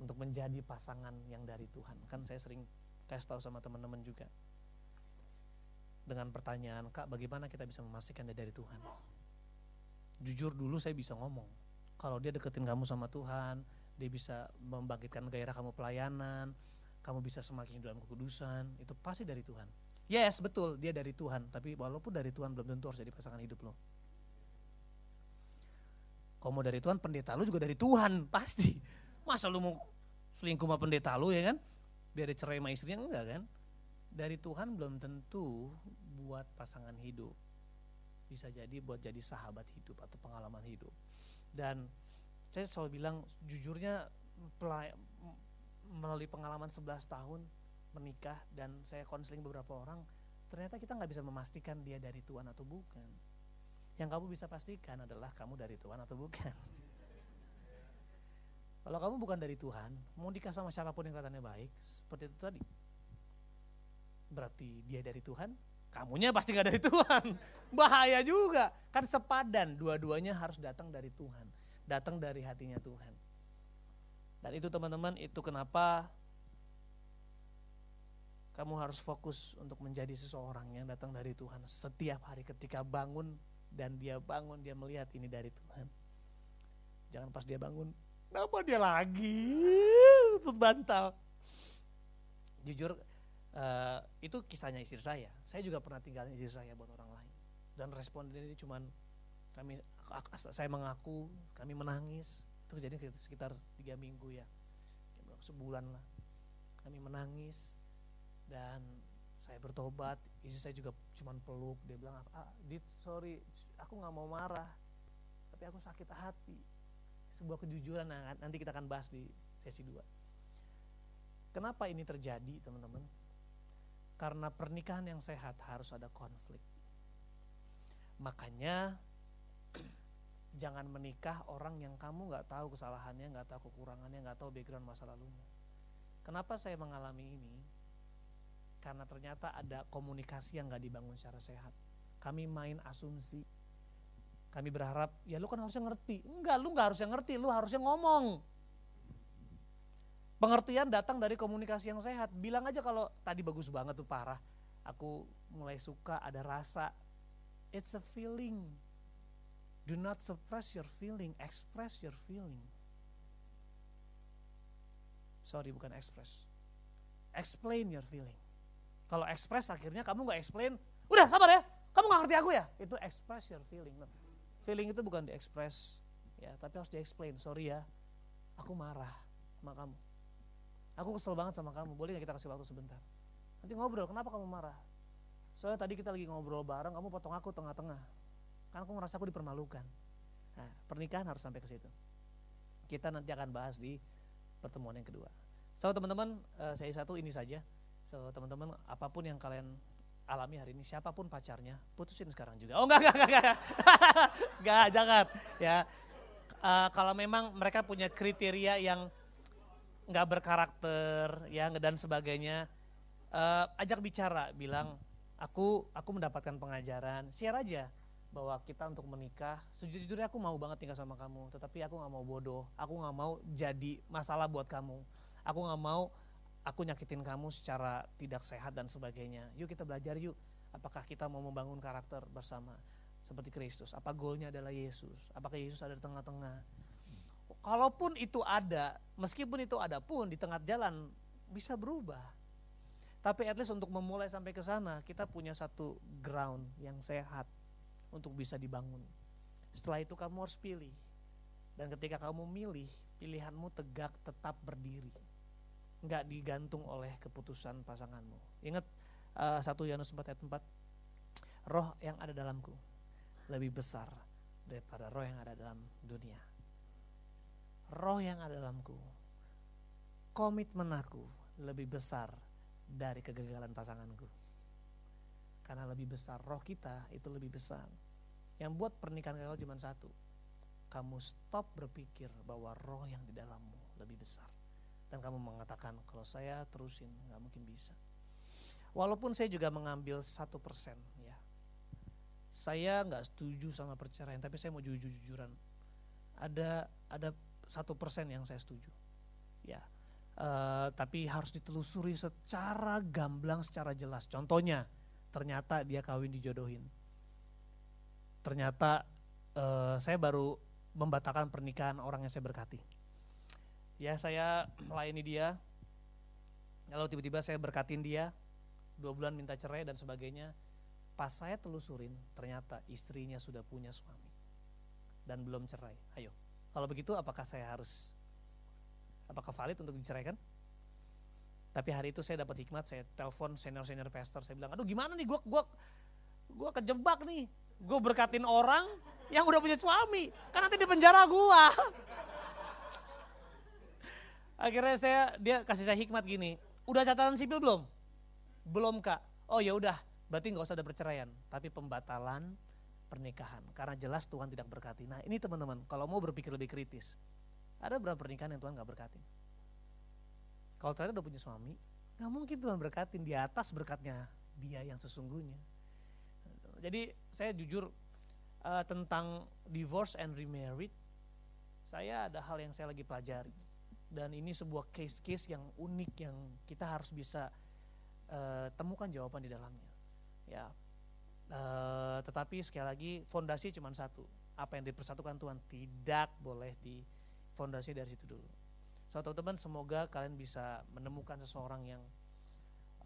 untuk menjadi pasangan yang dari Tuhan. Kan saya sering kasih tahu sama teman-teman juga. Dengan pertanyaan, Kak, bagaimana kita bisa memastikan dia dari Tuhan? Jujur dulu saya bisa ngomong. Kalau dia deketin kamu sama Tuhan, dia bisa membangkitkan gairah kamu pelayanan, kamu bisa semakin dalam kekudusan, itu pasti dari Tuhan. Yes, betul, dia dari Tuhan, tapi walaupun dari Tuhan belum tentu harus jadi pasangan hidup lo. Kalau mau dari Tuhan, pendeta lu juga dari Tuhan, pasti. Masa lu mau selingkuh sama pendeta lu ya kan? Biar cerai sama istrinya, enggak kan? Dari Tuhan belum tentu buat pasangan hidup. Bisa jadi buat jadi sahabat hidup atau pengalaman hidup. Dan saya selalu bilang, jujurnya melalui pengalaman 11 tahun menikah dan saya konseling beberapa orang, ternyata kita nggak bisa memastikan dia dari Tuhan atau bukan yang kamu bisa pastikan adalah kamu dari Tuhan atau bukan. Kalau kamu bukan dari Tuhan, mau nikah sama siapa pun yang katanya baik, seperti itu tadi. Berarti dia dari Tuhan, kamunya pasti gak dari Tuhan. Bahaya juga. Kan sepadan, dua-duanya harus datang dari Tuhan. Datang dari hatinya Tuhan. Dan itu teman-teman, itu kenapa kamu harus fokus untuk menjadi seseorang yang datang dari Tuhan setiap hari ketika bangun dan dia bangun dia melihat ini dari Tuhan. Jangan pas dia bangun, kenapa dia lagi bantal. Jujur uh, itu kisahnya istri saya. Saya juga pernah tinggalin istri saya buat orang lain. Dan respon ini cuman kami saya mengaku, kami menangis. Itu kejadian sekitar tiga minggu ya, sebulan lah. Kami menangis dan saya bertobat istri saya juga cuman peluk dia bilang ah dit sorry aku nggak mau marah tapi aku sakit hati sebuah kejujuran nah, nanti kita akan bahas di sesi 2 kenapa ini terjadi teman-teman karena pernikahan yang sehat harus ada konflik makanya jangan menikah orang yang kamu nggak tahu kesalahannya, nggak tahu kekurangannya, nggak tahu background masa lalunya. Kenapa saya mengalami ini? Karena ternyata ada komunikasi yang nggak dibangun secara sehat. Kami main asumsi. Kami berharap, ya lu kan harusnya ngerti. Enggak, lu nggak harusnya ngerti, lu harusnya ngomong. Pengertian datang dari komunikasi yang sehat. Bilang aja kalau tadi bagus banget tuh parah. Aku mulai suka, ada rasa. It's a feeling Do not suppress your feeling, express your feeling. Sorry, bukan express. Explain your feeling. Kalau express akhirnya kamu nggak explain, udah sabar ya, kamu nggak ngerti aku ya. Itu express your feeling. No. Feeling itu bukan di express, ya, tapi harus di explain. Sorry ya, aku marah sama kamu. Aku kesel banget sama kamu. Boleh nggak kita kasih waktu sebentar? Nanti ngobrol. Kenapa kamu marah? Soalnya tadi kita lagi ngobrol bareng, kamu potong aku tengah-tengah karena aku merasa aku dipermalukan. Nah, pernikahan harus sampai ke situ. Kita nanti akan bahas di pertemuan yang kedua. So teman-teman, uh, saya satu ini saja. So teman-teman, apa pun yang kalian alami hari ini, siapa pun pacarnya, putusin sekarang juga. Oh enggak, enggak, enggak, enggak, enggak jangan. Ya, uh, kalau memang mereka punya kriteria yang nggak berkarakter, ya dan sebagainya, uh, ajak bicara, bilang aku aku mendapatkan pengajaran, share aja bahwa kita untuk menikah sejujurnya aku mau banget tinggal sama kamu tetapi aku nggak mau bodoh aku nggak mau jadi masalah buat kamu aku nggak mau aku nyakitin kamu secara tidak sehat dan sebagainya yuk kita belajar yuk apakah kita mau membangun karakter bersama seperti Kristus apa goalnya adalah Yesus apakah Yesus ada di tengah-tengah kalaupun itu ada meskipun itu ada pun di tengah jalan bisa berubah tapi at least untuk memulai sampai ke sana kita punya satu ground yang sehat untuk bisa dibangun. Setelah itu kamu harus pilih. Dan ketika kamu milih, pilihanmu tegak tetap berdiri. Enggak digantung oleh keputusan pasanganmu. Ingat uh, 1 Yohanes 4 ayat 4. Roh yang ada dalamku lebih besar daripada roh yang ada dalam dunia. Roh yang ada dalamku, komitmen aku lebih besar dari kegagalan pasanganku. Karena lebih besar, roh kita itu lebih besar. Yang buat pernikahan gagal cuma satu. Kamu stop berpikir bahwa roh yang di dalammu lebih besar. Dan kamu mengatakan kalau saya terusin nggak mungkin bisa. Walaupun saya juga mengambil satu persen ya. Saya nggak setuju sama perceraian, tapi saya mau jujur-jujuran. Ada ada satu persen yang saya setuju. Ya, uh, tapi harus ditelusuri secara gamblang, secara jelas. Contohnya, ternyata dia kawin dijodohin. Ternyata uh, saya baru membatalkan pernikahan orang yang saya berkati. Ya saya melayani dia, lalu tiba-tiba saya berkatin dia, dua bulan minta cerai dan sebagainya. Pas saya telusurin, ternyata istrinya sudah punya suami dan belum cerai. Ayo, kalau begitu apakah saya harus, apakah valid untuk diceraikan? Tapi hari itu saya dapat hikmat, saya telepon senior-senior pastor, saya bilang, aduh gimana nih gue gua, gua kejebak nih, gue berkatin orang yang udah punya suami, kan nanti di penjara gue. Akhirnya saya dia kasih saya hikmat gini, udah catatan sipil belum? Belum kak. Oh ya udah, berarti nggak usah ada perceraian, tapi pembatalan pernikahan karena jelas Tuhan tidak berkati. Nah ini teman-teman, kalau mau berpikir lebih kritis, ada berapa pernikahan yang Tuhan nggak berkatin? Kalau ternyata udah punya suami, nggak mungkin Tuhan berkatin di atas berkatnya dia yang sesungguhnya. Jadi saya jujur uh, tentang divorce and remarried, saya ada hal yang saya lagi pelajari dan ini sebuah case-case yang unik yang kita harus bisa uh, temukan jawaban di dalamnya. Ya, uh, tetapi sekali lagi fondasi cuma satu, apa yang dipersatukan Tuhan tidak boleh di fondasi dari situ dulu. So teman-teman semoga kalian bisa menemukan seseorang yang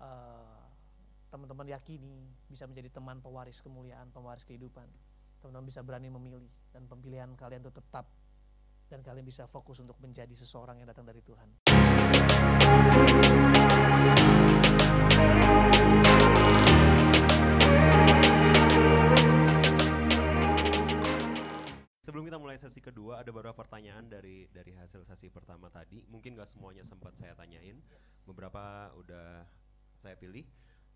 uh, teman-teman yakini bisa menjadi teman pewaris kemuliaan, pewaris kehidupan. Teman-teman bisa berani memilih dan pemilihan kalian itu tetap dan kalian bisa fokus untuk menjadi seseorang yang datang dari Tuhan.
Sebelum kita mulai sesi kedua, ada beberapa pertanyaan dari dari hasil sesi pertama tadi. Mungkin gak semuanya sempat saya tanyain, beberapa udah saya pilih.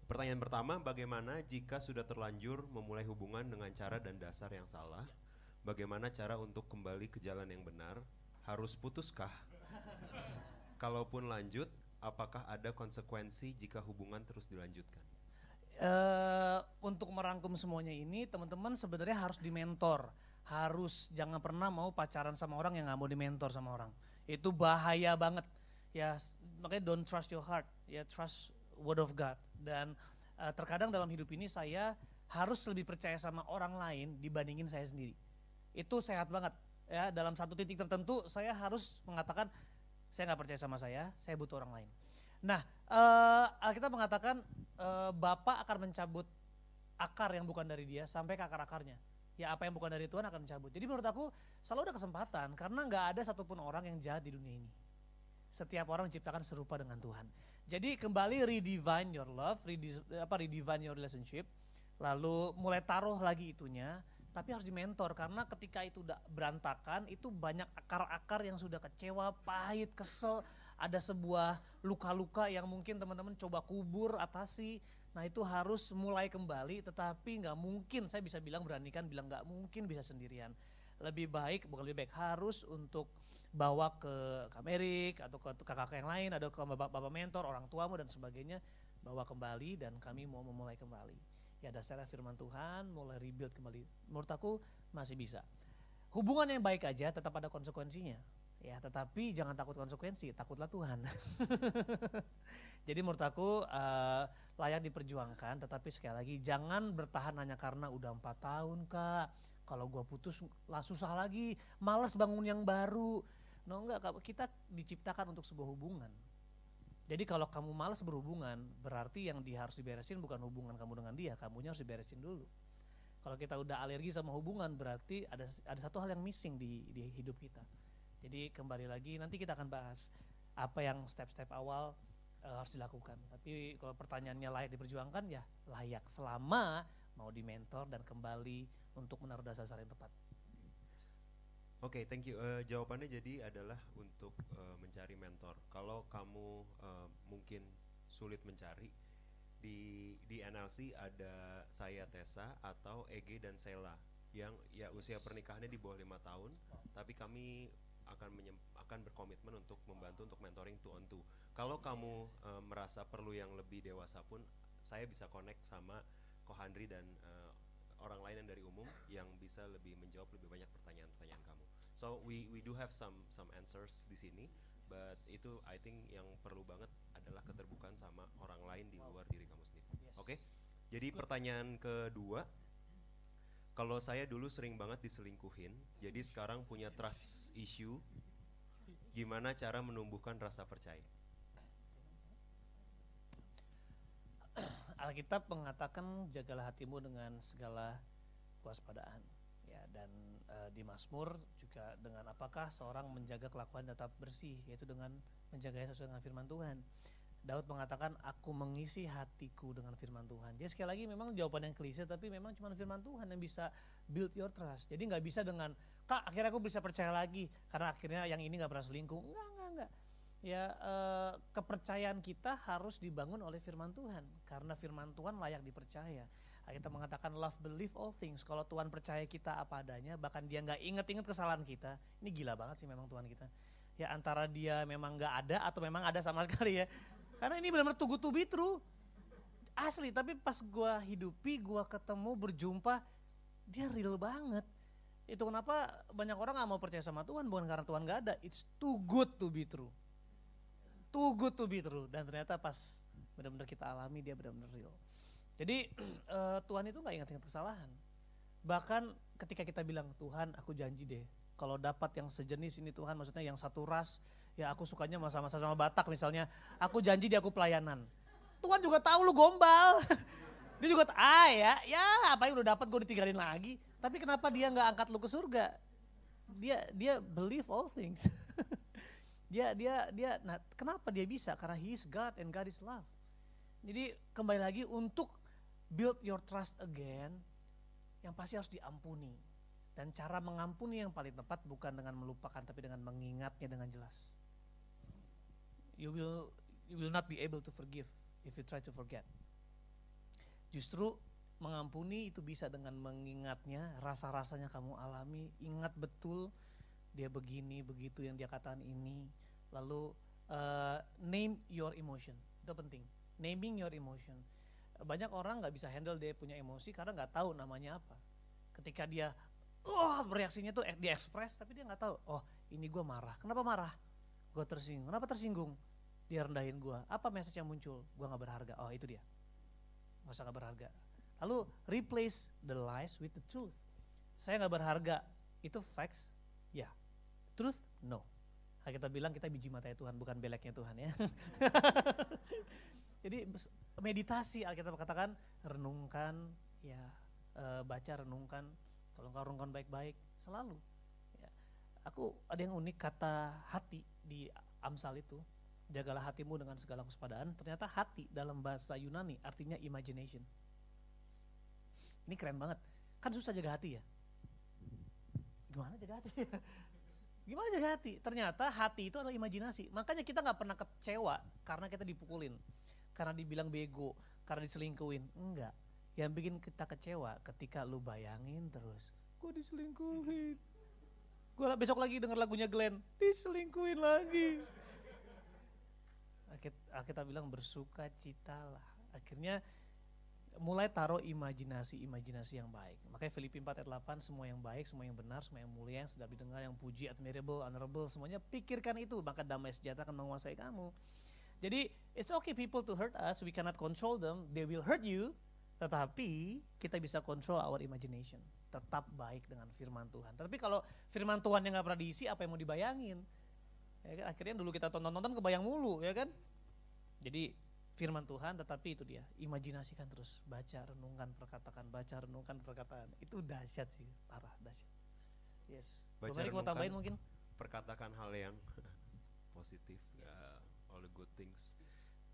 Pertanyaan pertama, bagaimana jika sudah terlanjur memulai hubungan dengan cara dan dasar yang salah? Bagaimana cara untuk kembali ke jalan yang benar? Harus putuskah? Kalaupun lanjut, apakah ada konsekuensi jika hubungan terus dilanjutkan?
Eh, untuk merangkum semuanya ini teman-teman sebenarnya harus dimentor harus jangan pernah mau pacaran sama orang yang nggak mau dimentor sama orang itu bahaya banget ya makanya don't trust your heart ya trust word of God dan eh, terkadang dalam hidup ini saya harus lebih percaya sama orang lain dibandingin saya sendiri itu sehat banget. Ya dalam satu titik tertentu saya harus mengatakan saya nggak percaya sama saya saya butuh orang lain. Nah eh, Alkitab mengatakan eh, Bapak akan mencabut akar yang bukan dari dia sampai ke akar-akarnya. Ya apa yang bukan dari Tuhan akan mencabut. Jadi menurut aku selalu ada kesempatan karena nggak ada satupun orang yang jahat di dunia ini. Setiap orang diciptakan serupa dengan Tuhan. Jadi kembali redefine your love rede- apa redefine your relationship lalu mulai taruh lagi itunya tapi harus dimentor karena ketika itu udah berantakan itu banyak akar-akar yang sudah kecewa pahit kesel. Ada sebuah luka-luka yang mungkin teman-teman coba kubur atasi. Nah itu harus mulai kembali tetapi nggak mungkin saya bisa bilang beranikan bilang nggak mungkin bisa sendirian. Lebih baik bukan lebih baik harus untuk bawa ke Amerik atau ke kakak yang lain ada ke bapak, bapak mentor orang tuamu dan sebagainya bawa kembali dan kami mau memulai kembali ya dasarnya firman Tuhan mulai rebuild kembali. Menurut aku masih bisa. Hubungan yang baik aja tetap ada konsekuensinya. Ya tetapi jangan takut konsekuensi takutlah Tuhan. Jadi menurut aku eh, layak diperjuangkan tetapi sekali lagi jangan bertahan hanya karena udah empat tahun kak. Kalau gua putus lah susah lagi. Malas bangun yang baru. No enggak kita diciptakan untuk sebuah hubungan jadi kalau kamu malas berhubungan berarti yang di, harus diberesin bukan hubungan kamu dengan dia kamunya harus diberesin dulu. Kalau kita udah alergi sama hubungan berarti ada ada satu hal yang missing di di hidup kita. Jadi kembali lagi nanti kita akan bahas apa yang step-step awal eh, harus dilakukan. Tapi kalau pertanyaannya layak diperjuangkan ya layak. Selama mau dimentor dan kembali untuk menaruh dasar-dasar yang tepat
Oke, thank you. Eh, jawabannya jadi adalah untuk eh, mencari mentor. Kalau kamu eh, mungkin sulit mencari di di NLC ada saya Tessa atau Ege dan Sela yang ya usia pernikahannya di bawah lima tahun, tapi kami akan menyem- akan berkomitmen untuk membantu untuk mentoring two on two. Kalau kamu eh, merasa perlu yang lebih dewasa pun, saya bisa connect sama Kohandri dan eh, orang lain yang dari umum yang bisa lebih menjawab lebih banyak pertanyaan-pertanyaan kamu. So we we do have some some answers di sini, but itu I think yang perlu banget adalah keterbukaan sama orang lain di luar diri kamu sendiri.
Yes.
Oke. Jadi pertanyaan kedua, kalau saya dulu sering banget diselingkuhin, jadi sekarang punya trust issue, gimana cara menumbuhkan rasa percaya?
Alkitab mengatakan jagalah hatimu dengan segala kewaspadaan. Ya, dan eh, di Mazmur dengan apakah seorang menjaga kelakuan tetap bersih yaitu dengan menjaganya sesuai dengan firman Tuhan. Daud mengatakan aku mengisi hatiku dengan firman Tuhan. Jadi sekali lagi memang jawaban yang klise tapi memang cuma firman Tuhan yang bisa build your trust. Jadi nggak bisa dengan kak akhirnya aku bisa percaya lagi karena akhirnya yang ini nggak pernah selingkuh. Enggak enggak enggak ya eh, kepercayaan kita harus dibangun oleh firman Tuhan karena firman Tuhan layak dipercaya kita mengatakan love believe all things. Kalau Tuhan percaya kita apa adanya bahkan dia nggak inget-inget kesalahan kita ini gila banget sih memang Tuhan kita. Ya antara dia memang nggak ada atau memang ada sama sekali ya. Karena ini benar-benar good to be true. Asli tapi pas gua hidupi gua ketemu berjumpa dia real banget. Itu kenapa banyak orang nggak mau percaya sama Tuhan? Bukan karena Tuhan nggak ada. It's too good to be true. Too good to be true. Dan ternyata pas benar-benar kita alami dia benar-benar real. Jadi eh, Tuhan itu nggak ingat-ingat kesalahan. Bahkan ketika kita bilang Tuhan aku janji deh kalau dapat yang sejenis ini Tuhan maksudnya yang satu ras ya aku sukanya sama-sama sama Batak misalnya aku janji di aku pelayanan. Tuhan juga tahu lu gombal. dia juga ah ya ya apa yang udah dapat gue ditinggalin lagi. Tapi kenapa dia nggak angkat lu ke surga? Dia dia believe all things. dia dia dia nah kenapa dia bisa karena he is God and God is love jadi kembali lagi untuk build your trust again yang pasti harus diampuni dan cara mengampuni yang paling tepat bukan dengan melupakan tapi dengan mengingatnya dengan jelas you will you will not be able to forgive if you try to forget justru mengampuni itu bisa dengan mengingatnya, rasa-rasanya kamu alami, ingat betul dia begini, begitu yang dia katakan ini. Lalu uh, name your emotion, itu penting. Naming your emotion. Banyak orang nggak bisa handle dia punya emosi karena nggak tahu namanya apa. Ketika dia, oh bereaksinya tuh dia ekspres, tapi dia nggak tahu. Oh ini gue marah. Kenapa marah? Gue tersinggung. Kenapa tersinggung? Dia rendahin gue. Apa message yang muncul? Gue nggak berharga. Oh itu dia. Masa nggak berharga Lalu replace the lies with the truth. Saya nggak berharga, itu facts, ya. Truth, no. Nah, kita bilang kita biji mata Tuhan, bukan beleknya Tuhan ya. Jadi meditasi Alkitab katakan renungkan, ya e, baca renungkan, tolong kau renungkan baik-baik selalu. Ya. Aku ada yang unik kata hati di Amsal itu, jagalah hatimu dengan segala kespadaan. Ternyata hati dalam bahasa Yunani artinya imagination ini keren banget. Kan susah jaga hati ya. Gimana jaga hati? Gimana jaga hati? Ternyata hati itu adalah imajinasi. Makanya kita nggak pernah kecewa karena kita dipukulin, karena dibilang bego, karena diselingkuin. Enggak. Yang bikin kita kecewa ketika lu bayangin terus, gue diselingkuhin. Gue besok lagi denger lagunya Glenn, diselingkuhin lagi. Kita bilang bersuka citalah. Akhirnya mulai taruh imajinasi-imajinasi yang baik. Makanya Filipi 4 ayat 8 semua yang baik, semua yang benar, semua yang mulia, yang sedap didengar, yang puji, admirable, honorable, semuanya pikirkan itu, maka damai sejahtera akan menguasai kamu. Jadi it's okay people to hurt us, we cannot control them, they will hurt you, tetapi kita bisa control our imagination. Tetap baik dengan firman Tuhan. Tapi kalau firman Tuhan yang nggak pernah diisi, apa yang mau dibayangin? Ya kan? Akhirnya dulu kita tonton-tonton kebayang mulu, ya kan? Jadi firman Tuhan tetapi itu dia imajinasikan terus baca renungkan perkataan baca renungkan perkataan itu dahsyat sih parah dahsyat yes baca mau tambahin mungkin
perkatakan hal yang positif yes. uh, all the good things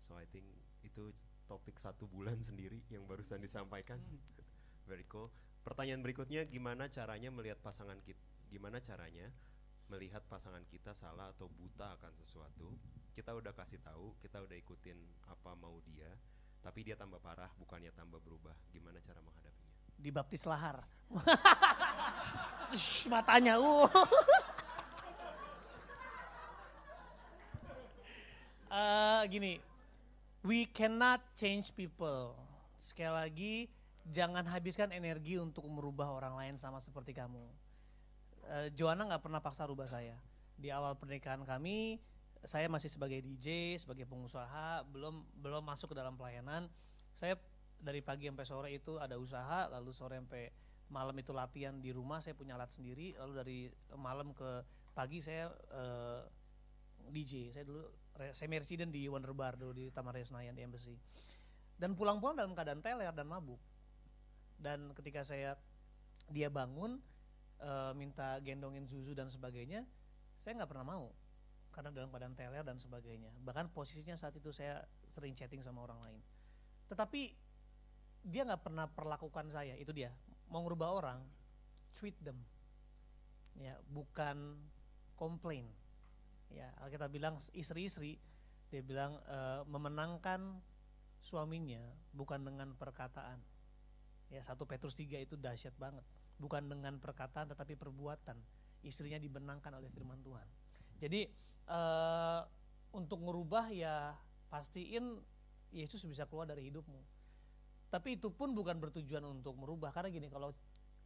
so I think itu topik satu bulan sendiri yang barusan disampaikan hmm. very cool pertanyaan berikutnya gimana caranya melihat pasangan kita gimana caranya melihat pasangan kita salah atau buta akan sesuatu kita udah kasih tahu, kita udah ikutin apa mau dia, tapi dia tambah parah, bukannya tambah berubah. Gimana cara menghadapinya?
Dibaptis lahar. Matanya, uh. uh, gini, we cannot change people. Sekali lagi, jangan habiskan energi untuk merubah orang lain sama seperti kamu. Uh, Joanna nggak pernah paksa rubah saya. Di awal pernikahan kami, saya masih sebagai DJ, sebagai pengusaha, belum belum masuk ke dalam pelayanan. Saya dari pagi sampai sore itu ada usaha, lalu sore sampai malam itu latihan di rumah. Saya punya alat sendiri, lalu dari malam ke pagi saya uh, eh, DJ. Saya dulu semi resident di Wonder Bar dulu di Taman Raya Senayan di Embassy. Dan pulang-pulang dalam keadaan teler dan mabuk. Dan ketika saya dia bangun uh, minta gendongin Zuzu dan sebagainya, saya nggak pernah mau karena dalam keadaan teler dan sebagainya. Bahkan posisinya saat itu saya sering chatting sama orang lain. Tetapi dia nggak pernah perlakukan saya, itu dia. Mau ngubah orang, treat them. Ya, bukan komplain. Ya, kita bilang istri-istri, dia bilang e, memenangkan suaminya bukan dengan perkataan. Ya, satu Petrus 3 itu dahsyat banget. Bukan dengan perkataan tetapi perbuatan. Istrinya dibenangkan oleh firman Tuhan. Jadi uh, untuk merubah ya pastiin Yesus bisa keluar dari hidupmu. Tapi itu pun bukan bertujuan untuk merubah karena gini kalau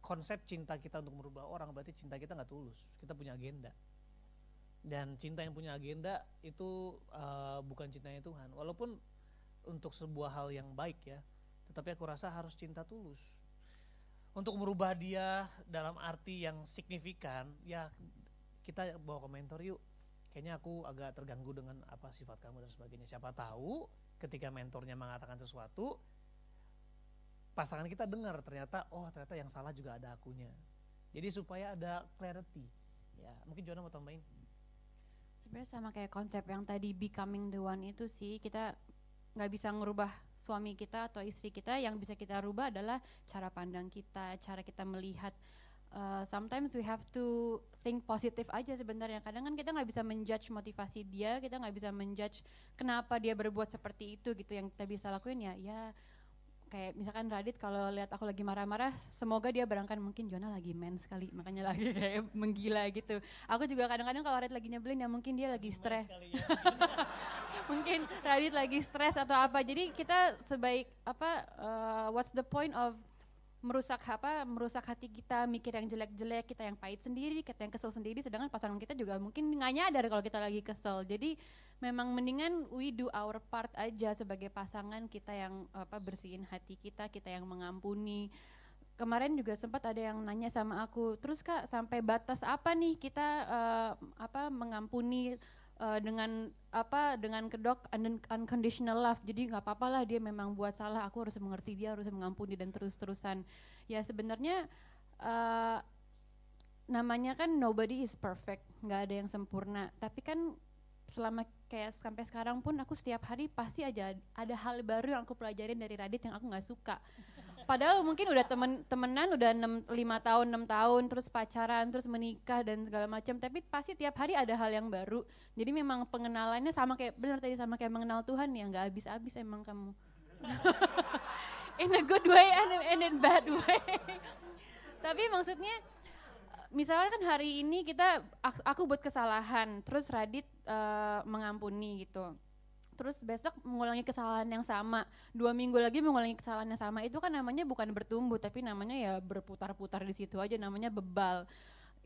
konsep cinta kita untuk merubah orang berarti cinta kita nggak tulus. Kita punya agenda. Dan cinta yang punya agenda itu uh, bukan cintanya Tuhan. Walaupun untuk sebuah hal yang baik ya, tetapi aku rasa harus cinta tulus. Untuk merubah dia dalam arti yang signifikan, ya kita bawa komentar yuk kayaknya aku agak terganggu dengan apa sifat kamu dan sebagainya. Siapa tahu ketika mentornya mengatakan sesuatu, pasangan kita dengar ternyata oh ternyata yang salah juga ada akunya. Jadi supaya ada clarity. Ya, mungkin Jona mau tambahin.
Sebenarnya sama kayak konsep yang tadi becoming the one itu sih kita nggak bisa ngerubah suami kita atau istri kita yang bisa kita rubah adalah cara pandang kita, cara kita melihat uh, sometimes we have to think positif aja sebenarnya. Kadang kan kita nggak bisa menjudge motivasi dia, kita nggak bisa menjudge kenapa dia berbuat seperti itu gitu. Yang kita bisa lakuin ya, ya kayak misalkan Radit kalau lihat aku lagi marah-marah, semoga dia berangkat mungkin Jona lagi main sekali, makanya lagi kayak menggila gitu. Aku juga kadang-kadang kalau Radit lagi nyebelin ya mungkin dia lagi stres.
ya.
mungkin Radit lagi stres atau apa. Jadi kita sebaik apa uh, what's the point of merusak apa merusak hati kita mikir yang jelek-jelek kita yang pahit sendiri kita yang kesel sendiri sedangkan pasangan kita juga mungkin nggak nyadar kalau kita lagi kesel. Jadi memang mendingan we do our part aja sebagai pasangan kita yang apa bersihin hati kita kita yang mengampuni. Kemarin juga sempat ada yang nanya sama aku terus kak sampai batas apa nih kita uh, apa mengampuni uh, dengan apa dengan kedok un unconditional love. Jadi nggak apa-apa lah dia memang buat salah aku harus mengerti dia harus mengampuni dan terus-terusan. Ya sebenarnya uh, namanya kan nobody is perfect nggak ada yang sempurna. Tapi kan selama kayak sampai sekarang pun aku setiap hari pasti aja ada hal baru yang aku pelajarin dari Radit yang aku nggak suka. Padahal mungkin udah temen temenan udah enam lima tahun enam tahun terus pacaran terus menikah dan segala macam. Tapi pasti tiap hari ada hal yang baru. Jadi memang pengenalannya sama kayak benar tadi sama kayak mengenal Tuhan ya nggak habis-habis emang kamu. In a good way and in a bad way. Tapi maksudnya misalnya kan hari ini kita aku buat kesalahan terus Radit uh, mengampuni gitu. Terus besok mengulangi kesalahan yang sama. Dua minggu lagi mengulangi kesalahan yang sama. Itu kan namanya bukan bertumbuh tapi namanya ya berputar-putar di situ aja namanya bebal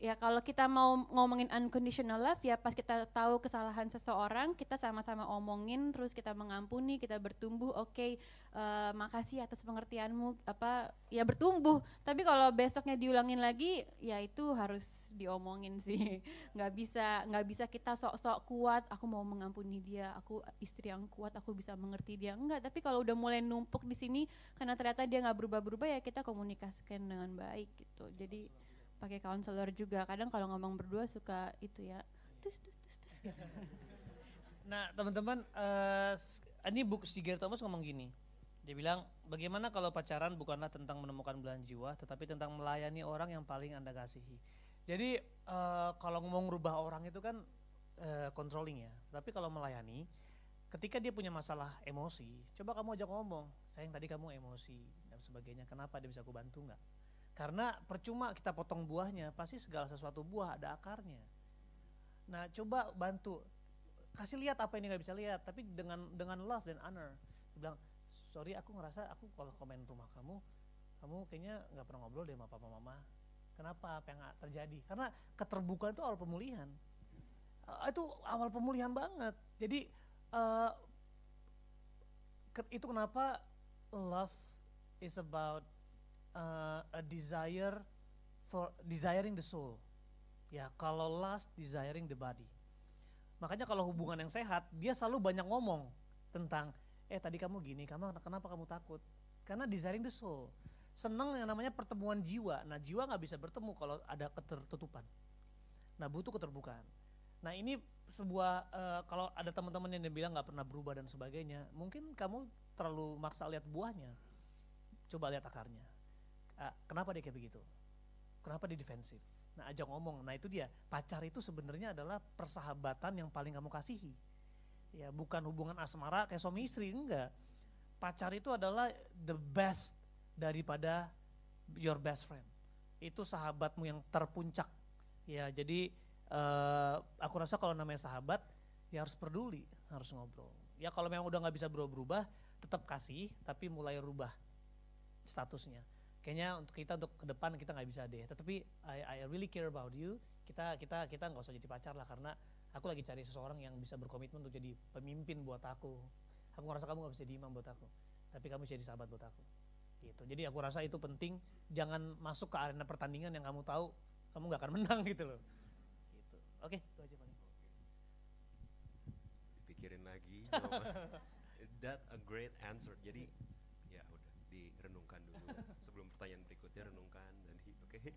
ya kalau kita mau ngomongin unconditional love ya pas kita tahu kesalahan seseorang kita sama-sama omongin terus kita mengampuni kita bertumbuh oke okay, uh, eh, makasih atas pengertianmu apa ya bertumbuh. Tapi kalau besoknya diulangin lagi ya itu harus diomongin sih. Nggak bisa nggak bisa kita sok-sok kuat aku mau mengampuni dia aku istri yang kuat aku bisa mengerti dia. Enggak tapi kalau udah mulai numpuk di sini karena ternyata dia nggak berubah-berubah ya kita komunikasikan dengan baik gitu. Jadi pakai konselor juga. Kadang kalau ngomong berdua suka itu ya
nah teman-teman uh, ini buku Stiger Thomas ngomong gini. Dia bilang bagaimana kalau pacaran bukanlah tentang menemukan belahan jiwa tetapi tentang melayani orang yang paling anda kasihi? Jadi uh, kalau ngomong rubah orang itu kan uh, controlling ya. Tapi kalau melayani ketika dia punya masalah emosi coba kamu ajak ngomong sayang tadi kamu emosi dan sebagainya. Kenapa dia bisa aku bantu nggak karena percuma kita potong buahnya, pasti segala sesuatu buah ada akarnya. Nah, coba bantu kasih lihat apa yang nggak bisa lihat, tapi dengan dengan love dan honor. Dia bilang, sorry aku ngerasa aku kalau komen rumah kamu, kamu kayaknya nggak pernah ngobrol deh sama papa mama. Kenapa? Apa yang terjadi? Karena keterbukaan itu awal pemulihan. Uh, itu awal pemulihan banget. Jadi uh, itu kenapa love is about uh, a desire for desiring the soul. Ya, kalau lust desiring the body. Makanya kalau hubungan yang sehat, dia selalu banyak ngomong tentang eh tadi kamu gini, kamu kenapa kamu takut? Karena desiring the soul. Seneng yang namanya pertemuan jiwa. Nah, jiwa nggak bisa bertemu kalau ada ketertutupan. Nah, butuh keterbukaan. Nah, ini sebuah uh, kalau ada teman-teman yang bilang nggak pernah berubah dan sebagainya, mungkin kamu terlalu maksa lihat buahnya. Coba lihat akarnya uh, kenapa dia kayak begitu? Kenapa dia defensif? Nah ajak ngomong, nah itu dia pacar itu sebenarnya adalah persahabatan yang paling kamu kasihi. Ya bukan hubungan asmara kayak suami istri, enggak. Pacar itu adalah the best daripada your best friend. Itu sahabatmu yang terpuncak. Ya jadi uh, aku rasa kalau namanya sahabat ya harus peduli, harus ngobrol. Ya kalau memang udah nggak bisa berubah-berubah, tetap kasih tapi mulai rubah statusnya kayaknya untuk kita untuk ke depan kita nggak bisa deh. Tetapi I, I really care about you. Kita kita kita nggak usah jadi pacar lah karena aku lagi cari seseorang yang bisa berkomitmen untuk jadi pemimpin buat aku. Aku ngerasa kamu nggak bisa jadi imam buat aku. Tapi kamu bisa jadi sahabat buat aku. Gitu. Jadi aku rasa itu penting. Jangan masuk ke arena pertandingan yang kamu tahu kamu nggak akan menang gitu loh. Gitu. Oke itu aja paling.
Pikirin lagi that a great answer. Jadi direnungkan dulu sebelum pertanyaan berikutnya renungkan dan oke? Okay.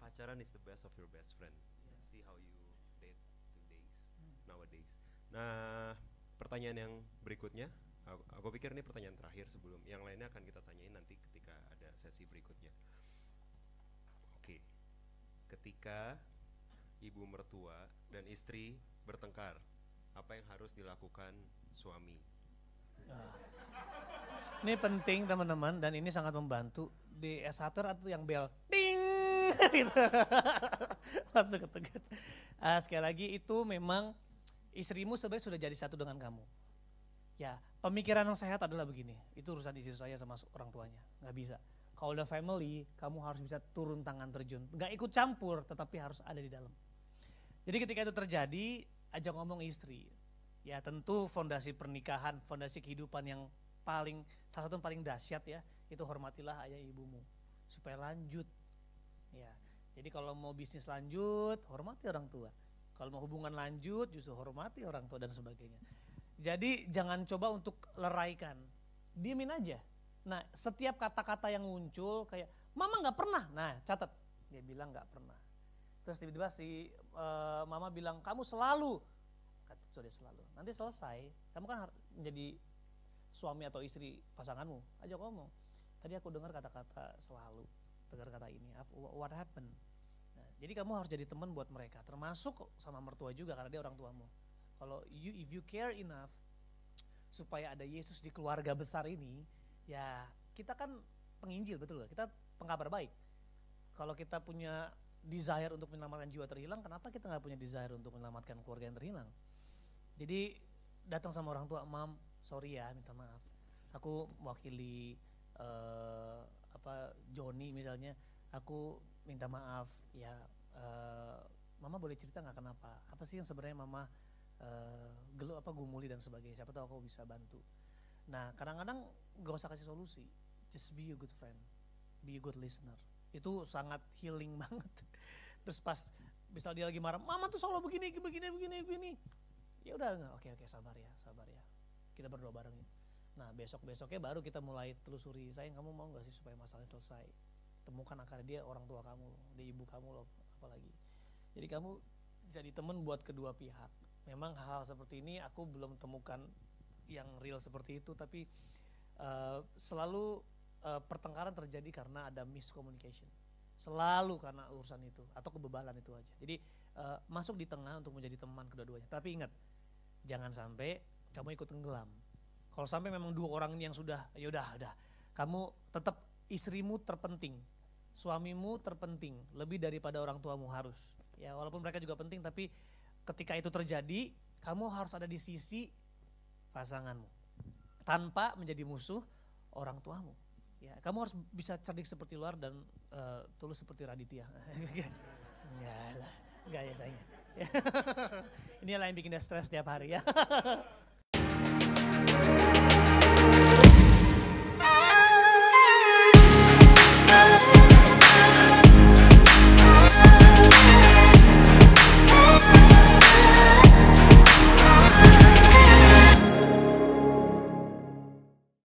pacaran is the best of your best friend. See how you date today's nowadays. Nah pertanyaan yang berikutnya aku, aku pikir ini pertanyaan terakhir sebelum yang lainnya akan kita tanyain nanti ketika ada sesi berikutnya. Oke. Okay. ketika ibu mertua dan istri bertengkar apa yang harus dilakukan suami.
Ini penting teman-teman dan ini sangat membantu di S1 atau yang bel ting gitu. langsung ketegat. Uh, sekali lagi itu memang istrimu sebenarnya sudah jadi satu dengan kamu. Ya, pemikiran yang sehat adalah begini. Itu urusan istri saya sama orang tuanya. Nggak bisa. Kalau udah family, kamu harus bisa turun tangan terjun. Nggak ikut campur, tetapi harus ada di dalam. Jadi ketika itu terjadi, ajak ngomong istri. Ya tentu fondasi pernikahan, fondasi kehidupan yang paling, salah satu yang paling dahsyat ya, itu hormatilah ayah ibumu. Supaya lanjut. Ya, jadi kalau mau bisnis lanjut, hormati orang tua. Kalau mau hubungan lanjut, justru hormati orang tua dan sebagainya. Jadi jangan coba untuk leraikan, diemin aja. Nah setiap kata-kata yang muncul kayak mama nggak pernah, nah catat dia bilang nggak pernah. Terus tiba-tiba si uh, mama bilang kamu selalu, sudah selalu. Nanti selesai, kamu kan menjadi suami atau istri pasanganmu, aja ngomong. Tadi aku dengar kata-kata selalu, dengar kata ini, what happened? Nah, jadi kamu harus jadi teman buat mereka, termasuk sama mertua juga karena dia orang tuamu. Kalau you if you care enough supaya ada Yesus di keluarga besar ini, ya kita kan penginjil betul gak? Kita pengkabar baik. Kalau kita punya desire untuk menyelamatkan jiwa terhilang, kenapa kita nggak punya desire untuk menyelamatkan keluarga yang terhilang? Jadi datang sama orang tua, mam, sorry ya, minta maaf. Aku mewakili uh, apa Joni misalnya, aku minta maaf ya. Uh, mama boleh cerita nggak kenapa? Apa sih yang sebenarnya mama uh, gelu apa gumuli dan sebagainya siapa tahu aku bisa bantu nah kadang-kadang gak usah kasih solusi just be a good friend be a good listener itu sangat healing banget terus pas misal dia lagi marah mama tuh selalu begini begini begini begini ya udah oke oke sabar ya sabar ya. Kita berdoa bareng ya nah besok besoknya baru kita mulai telusuri sayang kamu mau nggak sih supaya masalahnya selesai? Temukan akar dia orang tua kamu dia ibu kamu loh apalagi. Jadi kamu jadi teman buat kedua pihak. Memang hal-hal seperti ini aku belum temukan yang real seperti itu tapi uh, selalu uh, pertengkaran terjadi karena ada miscommunication. Selalu karena urusan itu atau kebebalan itu aja. Jadi uh, masuk di tengah untuk menjadi teman kedua-duanya tapi ingat jangan sampai kamu ikut tenggelam kalau sampai memang dua orang ini yang sudah ya udah udah kamu tetap istrimu terpenting suamimu terpenting lebih daripada orang tuamu harus ya walaupun mereka juga penting tapi ketika itu terjadi, kamu harus ada di sisi pasanganmu. Tanpa menjadi musuh orang tuamu. Ya, kamu harus bisa cerdik seperti luar dan uh, tulus seperti Raditya. enggak lah, enggak ya sayangnya. ini yang bikin dia stres setiap hari ya.